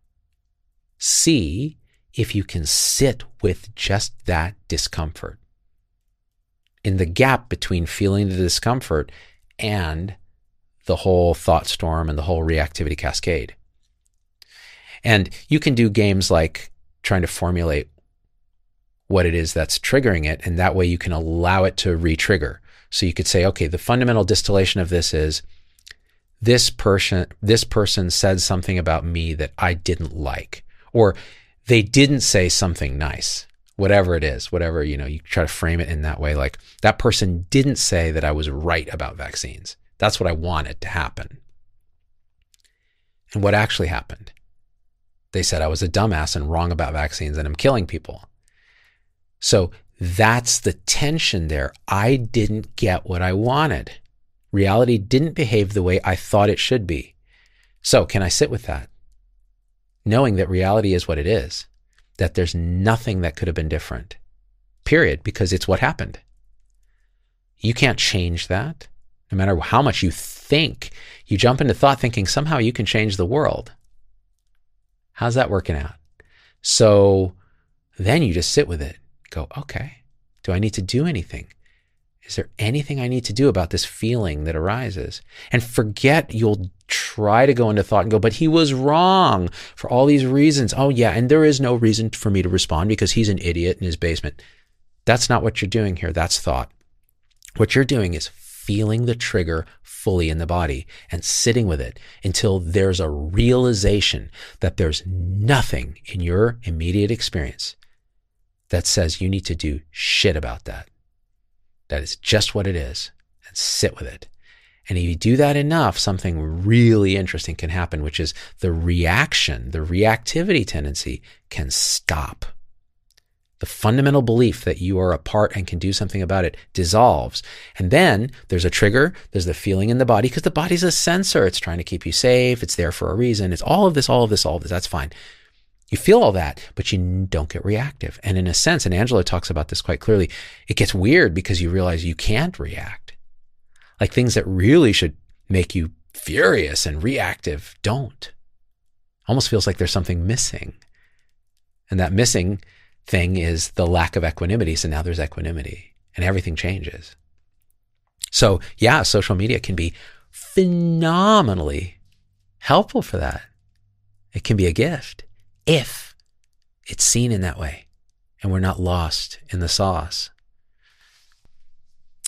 See if you can sit with just that discomfort. In the gap between feeling the discomfort and the whole thought storm and the whole reactivity cascade. And you can do games like trying to formulate what it is that's triggering it, and that way you can allow it to re trigger. So you could say, okay, the fundamental distillation of this is this person this person said something about me that I didn't like or they didn't say something nice whatever it is whatever you know you try to frame it in that way like that person didn't say that I was right about vaccines that's what I wanted to happen. And what actually happened? They said I was a dumbass and wrong about vaccines and I'm killing people. So that's the tension there. I didn't get what I wanted. Reality didn't behave the way I thought it should be. So, can I sit with that? Knowing that reality is what it is, that there's nothing that could have been different, period, because it's what happened. You can't change that. No matter how much you think, you jump into thought thinking somehow you can change the world. How's that working out? So then you just sit with it. Go, okay, do I need to do anything? Is there anything I need to do about this feeling that arises? And forget you'll try to go into thought and go, but he was wrong for all these reasons. Oh, yeah. And there is no reason for me to respond because he's an idiot in his basement. That's not what you're doing here. That's thought. What you're doing is feeling the trigger fully in the body and sitting with it until there's a realization that there's nothing in your immediate experience that says you need to do shit about that. That is just what it is and sit with it. And if you do that enough, something really interesting can happen, which is the reaction, the reactivity tendency can stop. The fundamental belief that you are a part and can do something about it dissolves. And then there's a trigger, there's the feeling in the body, because the body's a sensor. It's trying to keep you safe. It's there for a reason. It's all of this, all of this, all of this. That's fine. You feel all that, but you don't get reactive. And in a sense, and Angelo talks about this quite clearly, it gets weird because you realize you can't react. Like things that really should make you furious and reactive don't. Almost feels like there's something missing. And that missing thing is the lack of equanimity. So now there's equanimity and everything changes. So yeah, social media can be phenomenally helpful for that. It can be a gift if it's seen in that way and we're not lost in the sauce.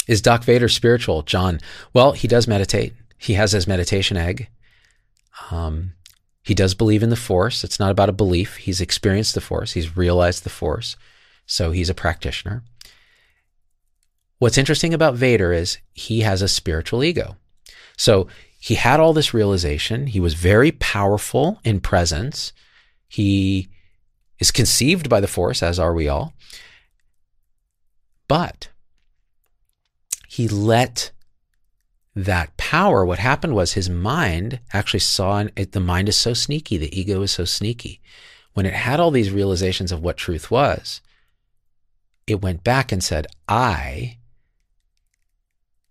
Is Doc Vader spiritual, John? Well, he does meditate. He has his meditation egg. Um, he does believe in the force. It's not about a belief. He's experienced the force. He's realized the force. So he's a practitioner. What's interesting about Vader is he has a spiritual ego. So he had all this realization. He was very powerful in presence. He is conceived by the Force, as are we all. But he let that power, what happened was his mind actually saw it. The mind is so sneaky, the ego is so sneaky. When it had all these realizations of what truth was, it went back and said, I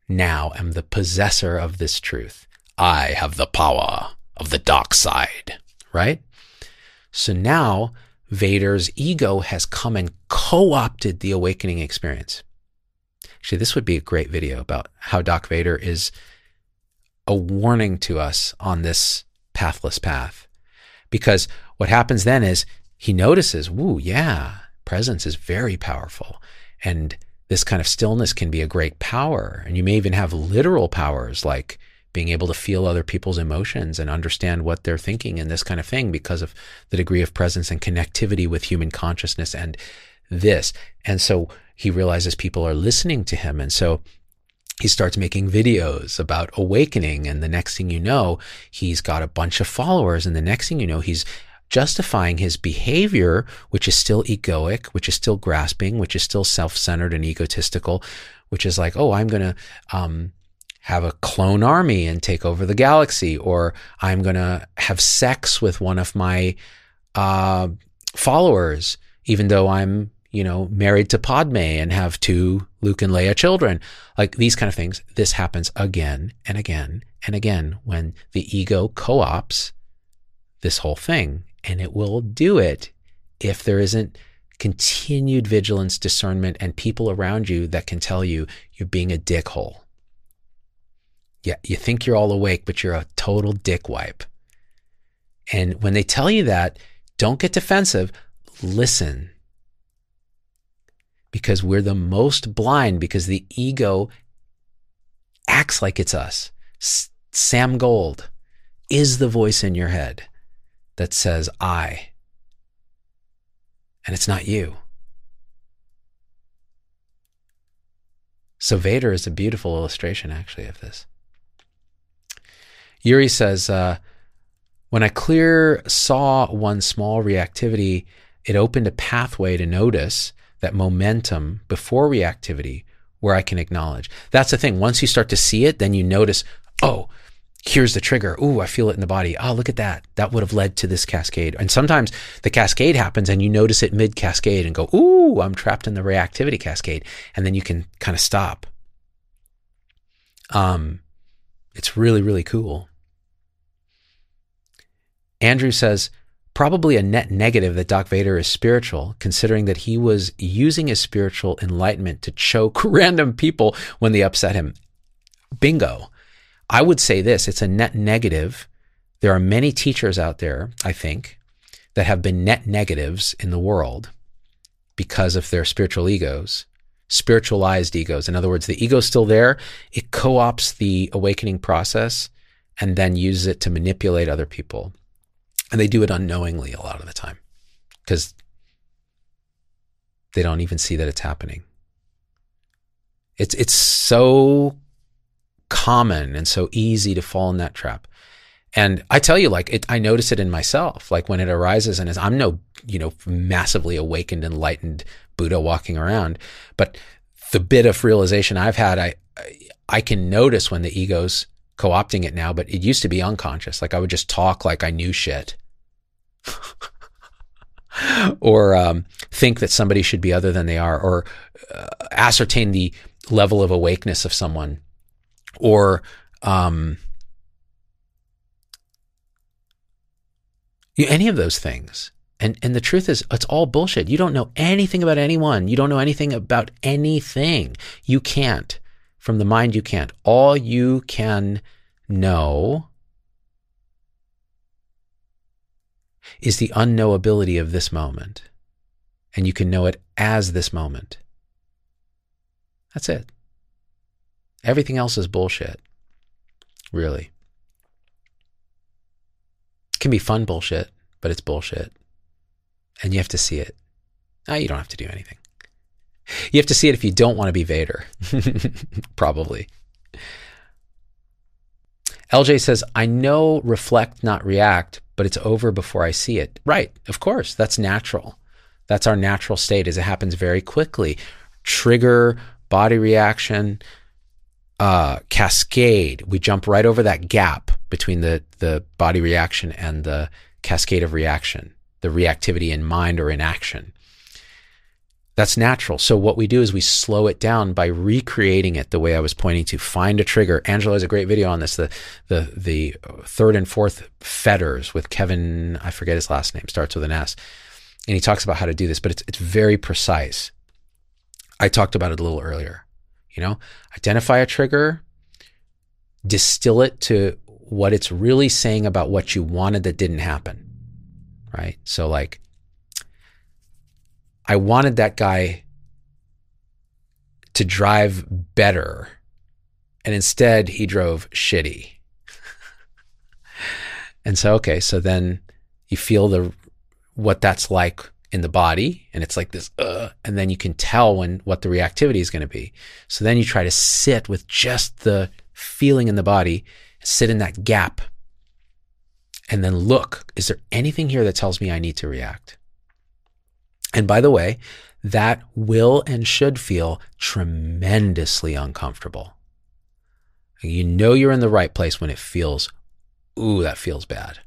now am the possessor of this truth. I have the power of the dark side, right? So now Vader's ego has come and co opted the awakening experience. Actually, this would be a great video about how Doc Vader is a warning to us on this pathless path. Because what happens then is he notices, woo, yeah, presence is very powerful. And this kind of stillness can be a great power. And you may even have literal powers like being able to feel other people's emotions and understand what they're thinking and this kind of thing because of the degree of presence and connectivity with human consciousness and this. And so he realizes people are listening to him. And so he starts making videos about awakening. And the next thing you know, he's got a bunch of followers. And the next thing you know, he's justifying his behavior, which is still egoic, which is still grasping, which is still self centered and egotistical, which is like, oh, I'm going to, um, have a clone army and take over the galaxy, or I'm going to have sex with one of my uh, followers, even though I'm, you know, married to Padme and have two Luke and Leia children. Like these kind of things. This happens again and again and again when the ego co ops this whole thing. And it will do it if there isn't continued vigilance, discernment, and people around you that can tell you you're being a dickhole. Yeah, you think you're all awake, but you're a total dick wipe. And when they tell you that, don't get defensive. Listen. Because we're the most blind because the ego acts like it's us. Sam Gold is the voice in your head that says, I. And it's not you. So Vader is a beautiful illustration, actually, of this. Yuri says, uh, when I clear saw one small reactivity, it opened a pathway to notice that momentum before reactivity where I can acknowledge. That's the thing. Once you start to see it, then you notice, oh, here's the trigger. Ooh, I feel it in the body. Oh, look at that. That would have led to this cascade. And sometimes the cascade happens and you notice it mid cascade and go, ooh, I'm trapped in the reactivity cascade. And then you can kind of stop Um, it's really, really cool. Andrew says, probably a net negative that Doc Vader is spiritual, considering that he was using his spiritual enlightenment to choke random people when they upset him. Bingo. I would say this it's a net negative. There are many teachers out there, I think, that have been net negatives in the world because of their spiritual egos, spiritualized egos. In other words, the ego's still there, it co opts the awakening process and then uses it to manipulate other people. And they do it unknowingly a lot of the time because they don't even see that it's happening. It's, it's so common and so easy to fall in that trap. And I tell you, like, it, I notice it in myself. Like when it arises, and as I'm no, you know, massively awakened, enlightened Buddha walking around, but the bit of realization I've had, I, I can notice when the ego's co-opting it now. But it used to be unconscious. Like I would just talk like I knew shit, or um, think that somebody should be other than they are, or uh, ascertain the level of awakeness of someone, or um, any of those things. And, and the truth is, it's all bullshit. You don't know anything about anyone. You don't know anything about anything. You can't. From the mind, you can't. All you can know is the unknowability of this moment. And you can know it as this moment. That's it. Everything else is bullshit. Really can be fun bullshit, but it's bullshit. And you have to see it. Ah, you don't have to do anything. You have to see it if you don't want to be Vader. Probably. LJ says, I know reflect, not react, but it's over before I see it. Right. Of course. That's natural. That's our natural state as it happens very quickly. Trigger, body reaction, uh, cascade. We jump right over that gap between the, the body reaction and the cascade of reaction, the reactivity in mind or in action. That's natural. So what we do is we slow it down by recreating it the way I was pointing to. Find a trigger. Angelo has a great video on this. The the the third and fourth fetters with Kevin. I forget his last name. Starts with an S, and he talks about how to do this. But it's it's very precise. I talked about it a little earlier. You know, identify a trigger, distill it to what it's really saying about what you wanted that didn't happen. Right? So, like, I wanted that guy to drive better, and instead he drove shitty. and so, okay, so then you feel the what that's like in the body and it's like this uh, and then you can tell when what the reactivity is going to be so then you try to sit with just the feeling in the body sit in that gap and then look is there anything here that tells me I need to react? And by the way, that will and should feel tremendously uncomfortable. You know you're in the right place when it feels, ooh, that feels bad.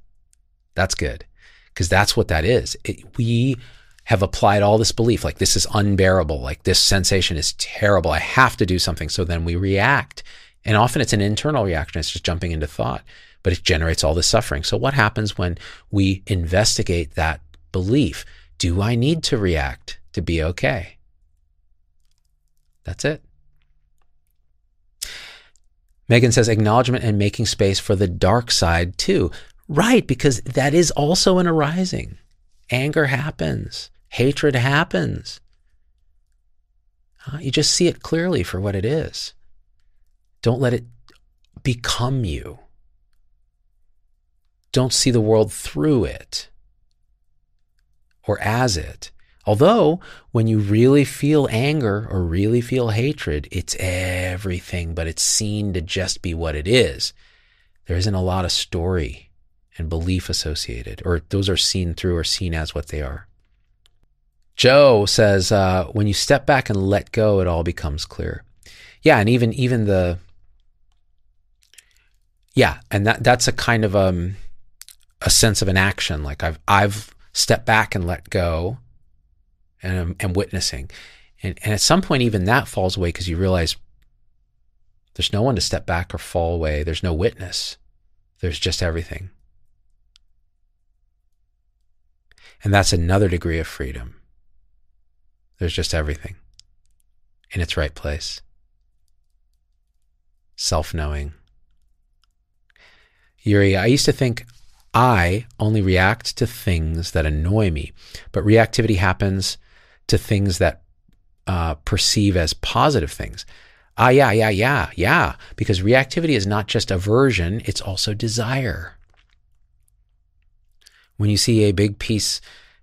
That's good. Because that's what that is. It, we have applied all this belief like this is unbearable, like this sensation is terrible. I have to do something. So then we react and often it's an internal reaction, it's just jumping into thought, but it generates all this suffering. So, what happens when we investigate that belief? Do I need to react to be okay? That's it. Megan says acknowledgement and making space for the dark side too. Right, because that is also an arising. Anger happens, hatred happens. Uh, you just see it clearly for what it is. Don't let it become you. Don't see the world through it or as it. Although, when you really feel anger or really feel hatred, it's everything, but it's seen to just be what it is. There isn't a lot of story and belief associated, or those are seen through or seen as what they are. Joe says, uh, when you step back and let go, it all becomes clear. Yeah, and even even the yeah, and that that's a kind of um a sense of an action. Like I've I've stepped back and let go, and um, I'm, I'm witnessing, and and at some point even that falls away because you realize There's no one to step back or fall away. There's no witness. There's just everything. And that's another degree of freedom. There's just everything in its right place. Self knowing. Yuri, I used to think I only react to things that annoy me, but reactivity happens to things that uh, perceive as positive things. Ah, yeah, yeah, yeah, yeah. Because reactivity is not just aversion, it's also desire. When you see a big piece,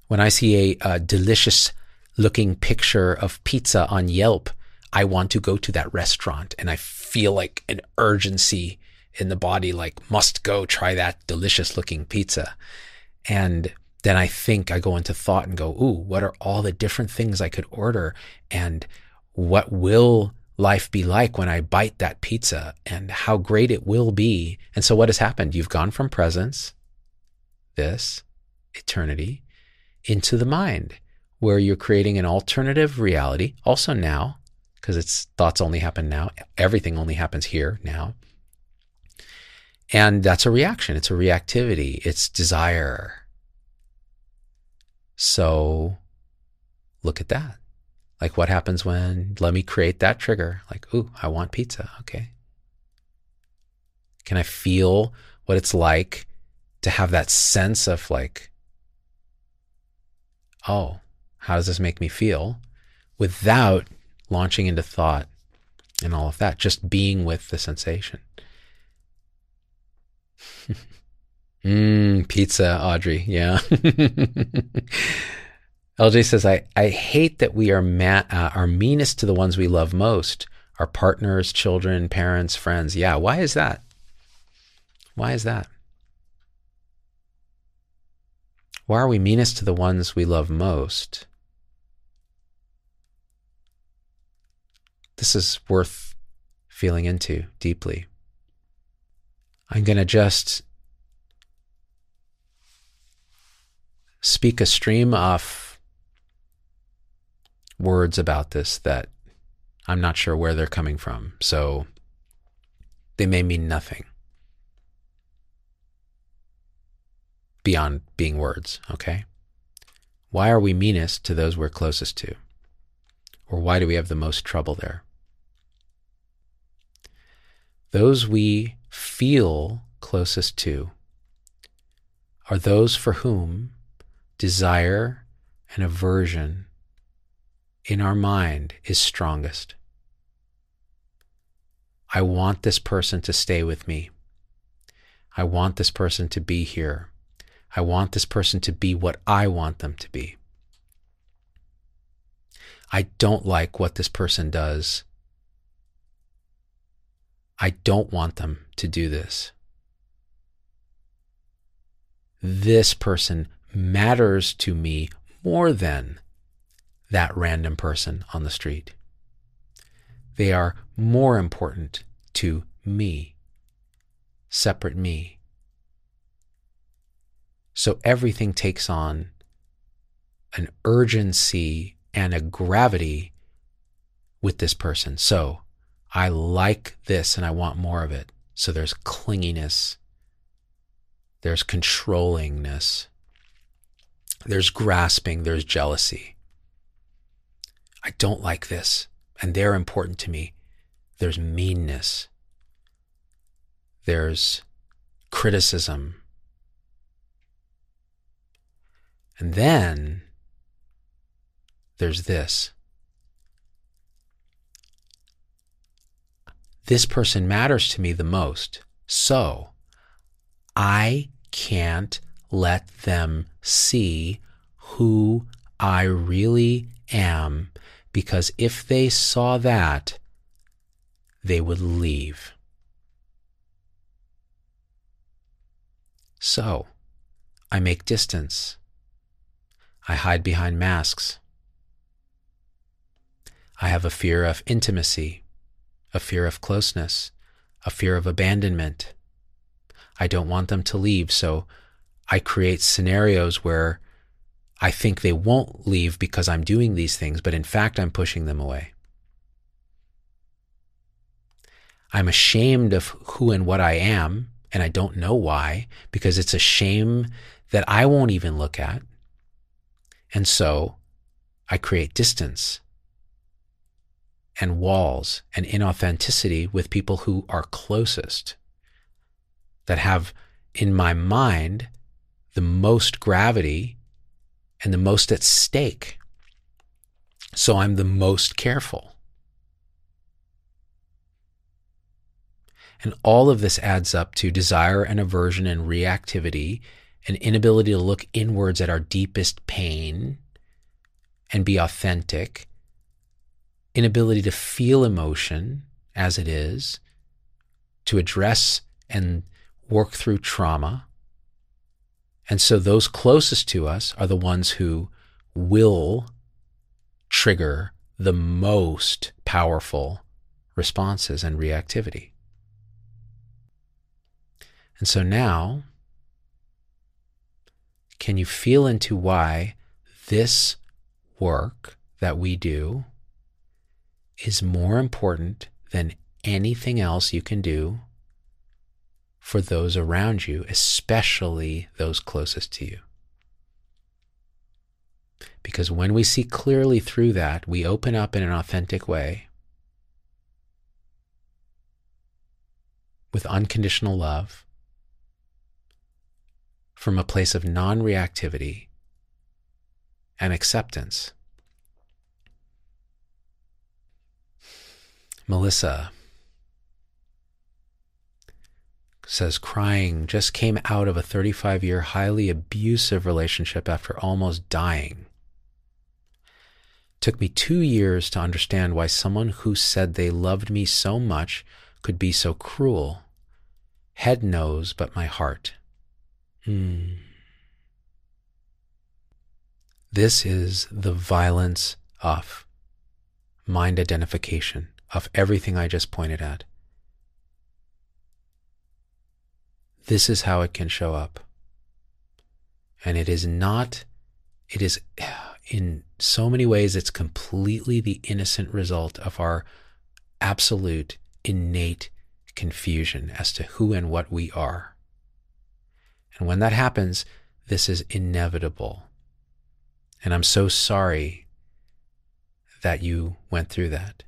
when I see a, a delicious looking picture of pizza on Yelp, I want to go to that restaurant and I feel like an urgency in the body, like, must go try that delicious looking pizza. And then I think I go into thought and go, ooh, what are all the different things I could order? And what will life be like when I bite that pizza and how great it will be? And so what has happened? You've gone from presence, this, eternity, into the mind, where you're creating an alternative reality, also now, because it's thoughts only happen now. Everything only happens here now. And that's a reaction. It's a reactivity. It's desire. So look at that. Like what happens when let me create that trigger? Like, ooh, I want pizza. Okay. Can I feel what it's like to have that sense of like, oh, how does this make me feel? Without launching into thought and all of that, just being with the sensation. Mmm, pizza, Audrey. Yeah. LJ says, I, I hate that we are, ma- uh, are meanest to the ones we love most our partners, children, parents, friends. Yeah. Why is that? Why is that? Why are we meanest to the ones we love most? This is worth feeling into deeply. I'm going to just speak a stream of words about this that I'm not sure where they're coming from. So they may mean nothing beyond being words, okay? Why are we meanest to those we're closest to? Or why do we have the most trouble there? Those we feel closest to are those for whom desire and aversion in our mind is strongest. I want this person to stay with me. I want this person to be here. I want this person to be what I want them to be. I don't like what this person does I don't want them to do this. This person matters to me more than that random person on the street. They are more important to me, separate me. So everything takes on an urgency and a gravity with this person. So I like this and I want more of it. So there's clinginess, there's controllingness, there's grasping, there's jealousy. I don't like this, and they're important to me. There's meanness, there's criticism. And then there's this this person matters to me the most. So I can't let them see who I really am because if they saw that, they would leave. So I make distance. I hide behind masks. I have a fear of intimacy a fear of closeness, a fear of abandonment. I don't want them to leave, so I create scenarios where I think they won't leave because I'm doing these things, but in fact, I'm pushing them away. I'm ashamed of who and what I am, and I don't know why, because it's a shame that I won't even look at. And so I create distance and walls and inauthenticity with people who are closest, that have in my mind the most gravity and the most at stake. So I'm the most careful. And all of this adds up to desire and aversion and reactivity, an inability to look inwards at our deepest pain and be authentic, inability to feel emotion as it is, to address and work through trauma. And so those closest to us are the ones who will trigger the most powerful responses and reactivity. And so now, can you feel into why this work that we do is more important than anything else you can do for those around you, especially those closest to you? Because when we see clearly through that, we open up in an authentic way with unconditional love from a place of non reactivity and acceptance. Melissa says, crying, just came out of a 35 year highly abusive relationship after almost dying. Took me two years to understand why someone who said they loved me so much could be so cruel. Head knows, but my heart. Hmm. This is the violence of mind identification, of everything I just pointed at. This is how it can show up. And it is not, it is in so many ways, it's completely the innocent result of our absolute innate confusion as to who and what we are. And when that happens, this is inevitable. And I'm so sorry that you went through that.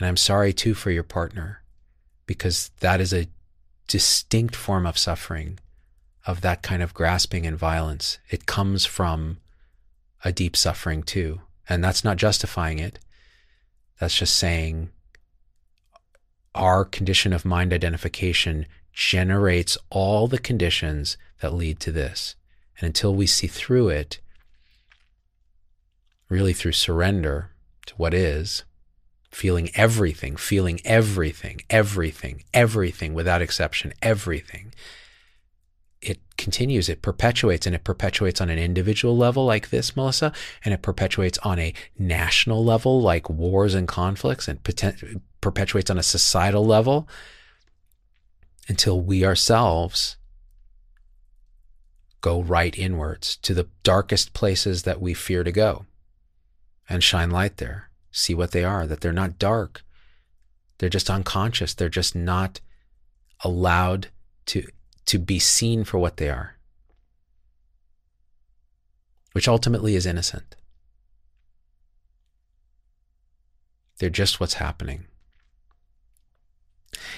And I'm sorry too for your partner because that is a distinct form of suffering, of that kind of grasping and violence. It comes from a deep suffering too. And that's not justifying it. That's just saying our condition of mind identification generates all the conditions that lead to this. And until we see through it, really through surrender to what is, feeling everything, feeling everything, everything, everything without exception, everything, it continues, it perpetuates, and it perpetuates on an individual level like this, Melissa, and it perpetuates on a national level like wars and conflicts, and perpetuates on a societal level until we ourselves go right inwards to the darkest places that we fear to go and shine light there. See what they are, that they're not dark. They're just unconscious. They're just not allowed to, to be seen for what they are, which ultimately is innocent. They're just what's happening.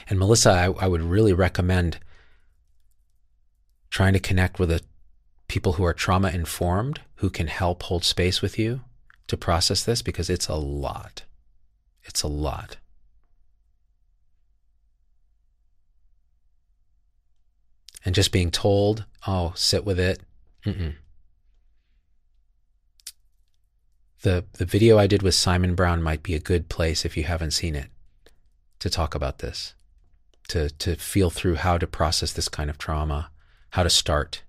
And Melissa, I, I would really recommend trying to connect with a, people who are trauma informed who can help hold space with you to process this because it's a lot. It's a lot. And just being told, oh, sit with it. Mm-mm. The, the video I did with Simon Brown might be a good place if you haven't seen it to talk about this, to, to feel through how to process this kind of trauma, how to start.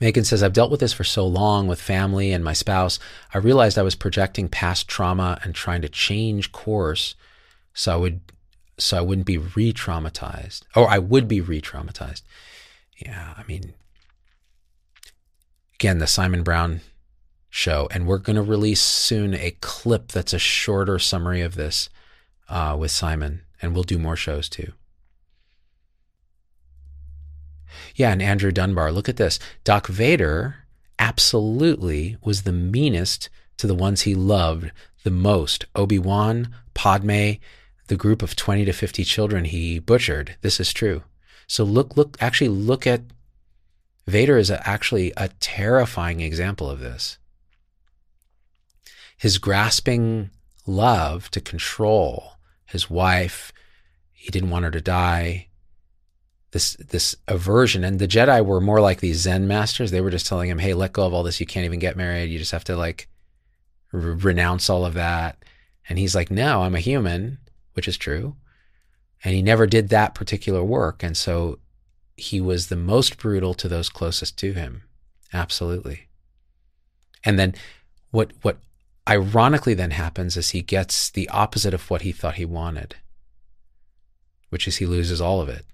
Megan says, I've dealt with this for so long with family and my spouse. I realized I was projecting past trauma and trying to change course so I would so I wouldn't be re-traumatized. Or I would be re-traumatized. Yeah, I mean again, the Simon Brown show, and we're going to release soon a clip that's a shorter summary of this uh, with Simon, and we'll do more shows too. Yeah, and Andrew Dunbar, look at this. Doc Vader absolutely was the meanest to the ones he loved the most Obi Wan, Padme, the group of 20 to 50 children he butchered. This is true. So look, look, actually look at Vader is a, actually a terrifying example of this. His grasping love to control his wife, he didn't want her to die. This this aversion, and the Jedi were more like these Zen masters. They were just telling him, "Hey, let go of all this. You can't even get married. You just have to like re- renounce all of that." And he's like, "No, I'm a human," which is true. And he never did that particular work, and so he was the most brutal to those closest to him. Absolutely. And then what what ironically then happens is he gets the opposite of what he thought he wanted, which is he loses all of it.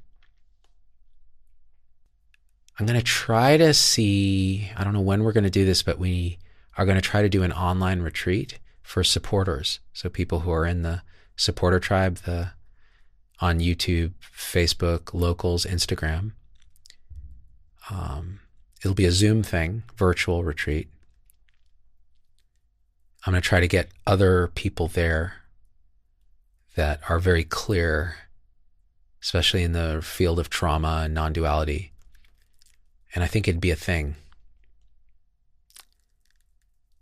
I'm going to try to see, I don't know when we're going to do this, but we are going to try to do an online retreat for supporters. So people who are in the supporter tribe, the on YouTube, Facebook, locals, Instagram. Um, it'll be a Zoom thing, virtual retreat. I'm going to try to get other people there that are very clear, especially in the field of trauma and non duality. And I think it'd be a thing.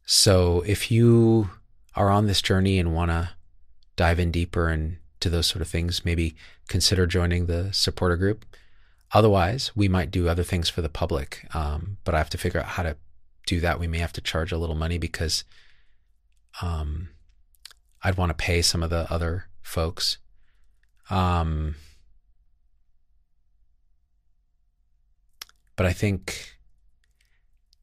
So if you are on this journey and want to dive in deeper and to those sort of things, maybe consider joining the supporter group. Otherwise, we might do other things for the public, um, but I have to figure out how to do that. We may have to charge a little money because um, I'd want to pay some of the other folks. Um, but I think,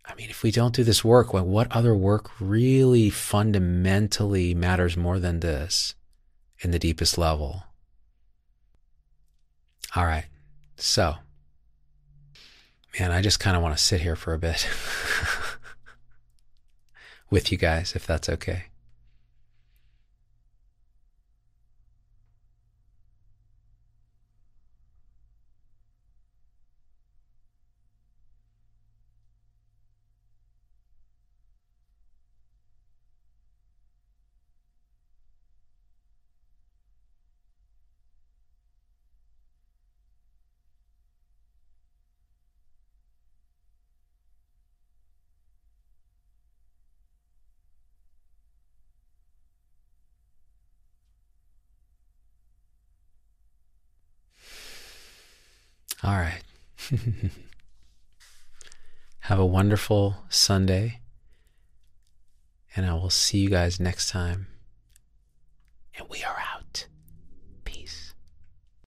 I mean, if we don't do this work, well, what other work really fundamentally matters more than this? in the deepest level. All right. So, man, I just kind of want to sit here for a bit with you guys, if that's okay. All right. Have a wonderful Sunday. And I will see you guys next time. And we are out.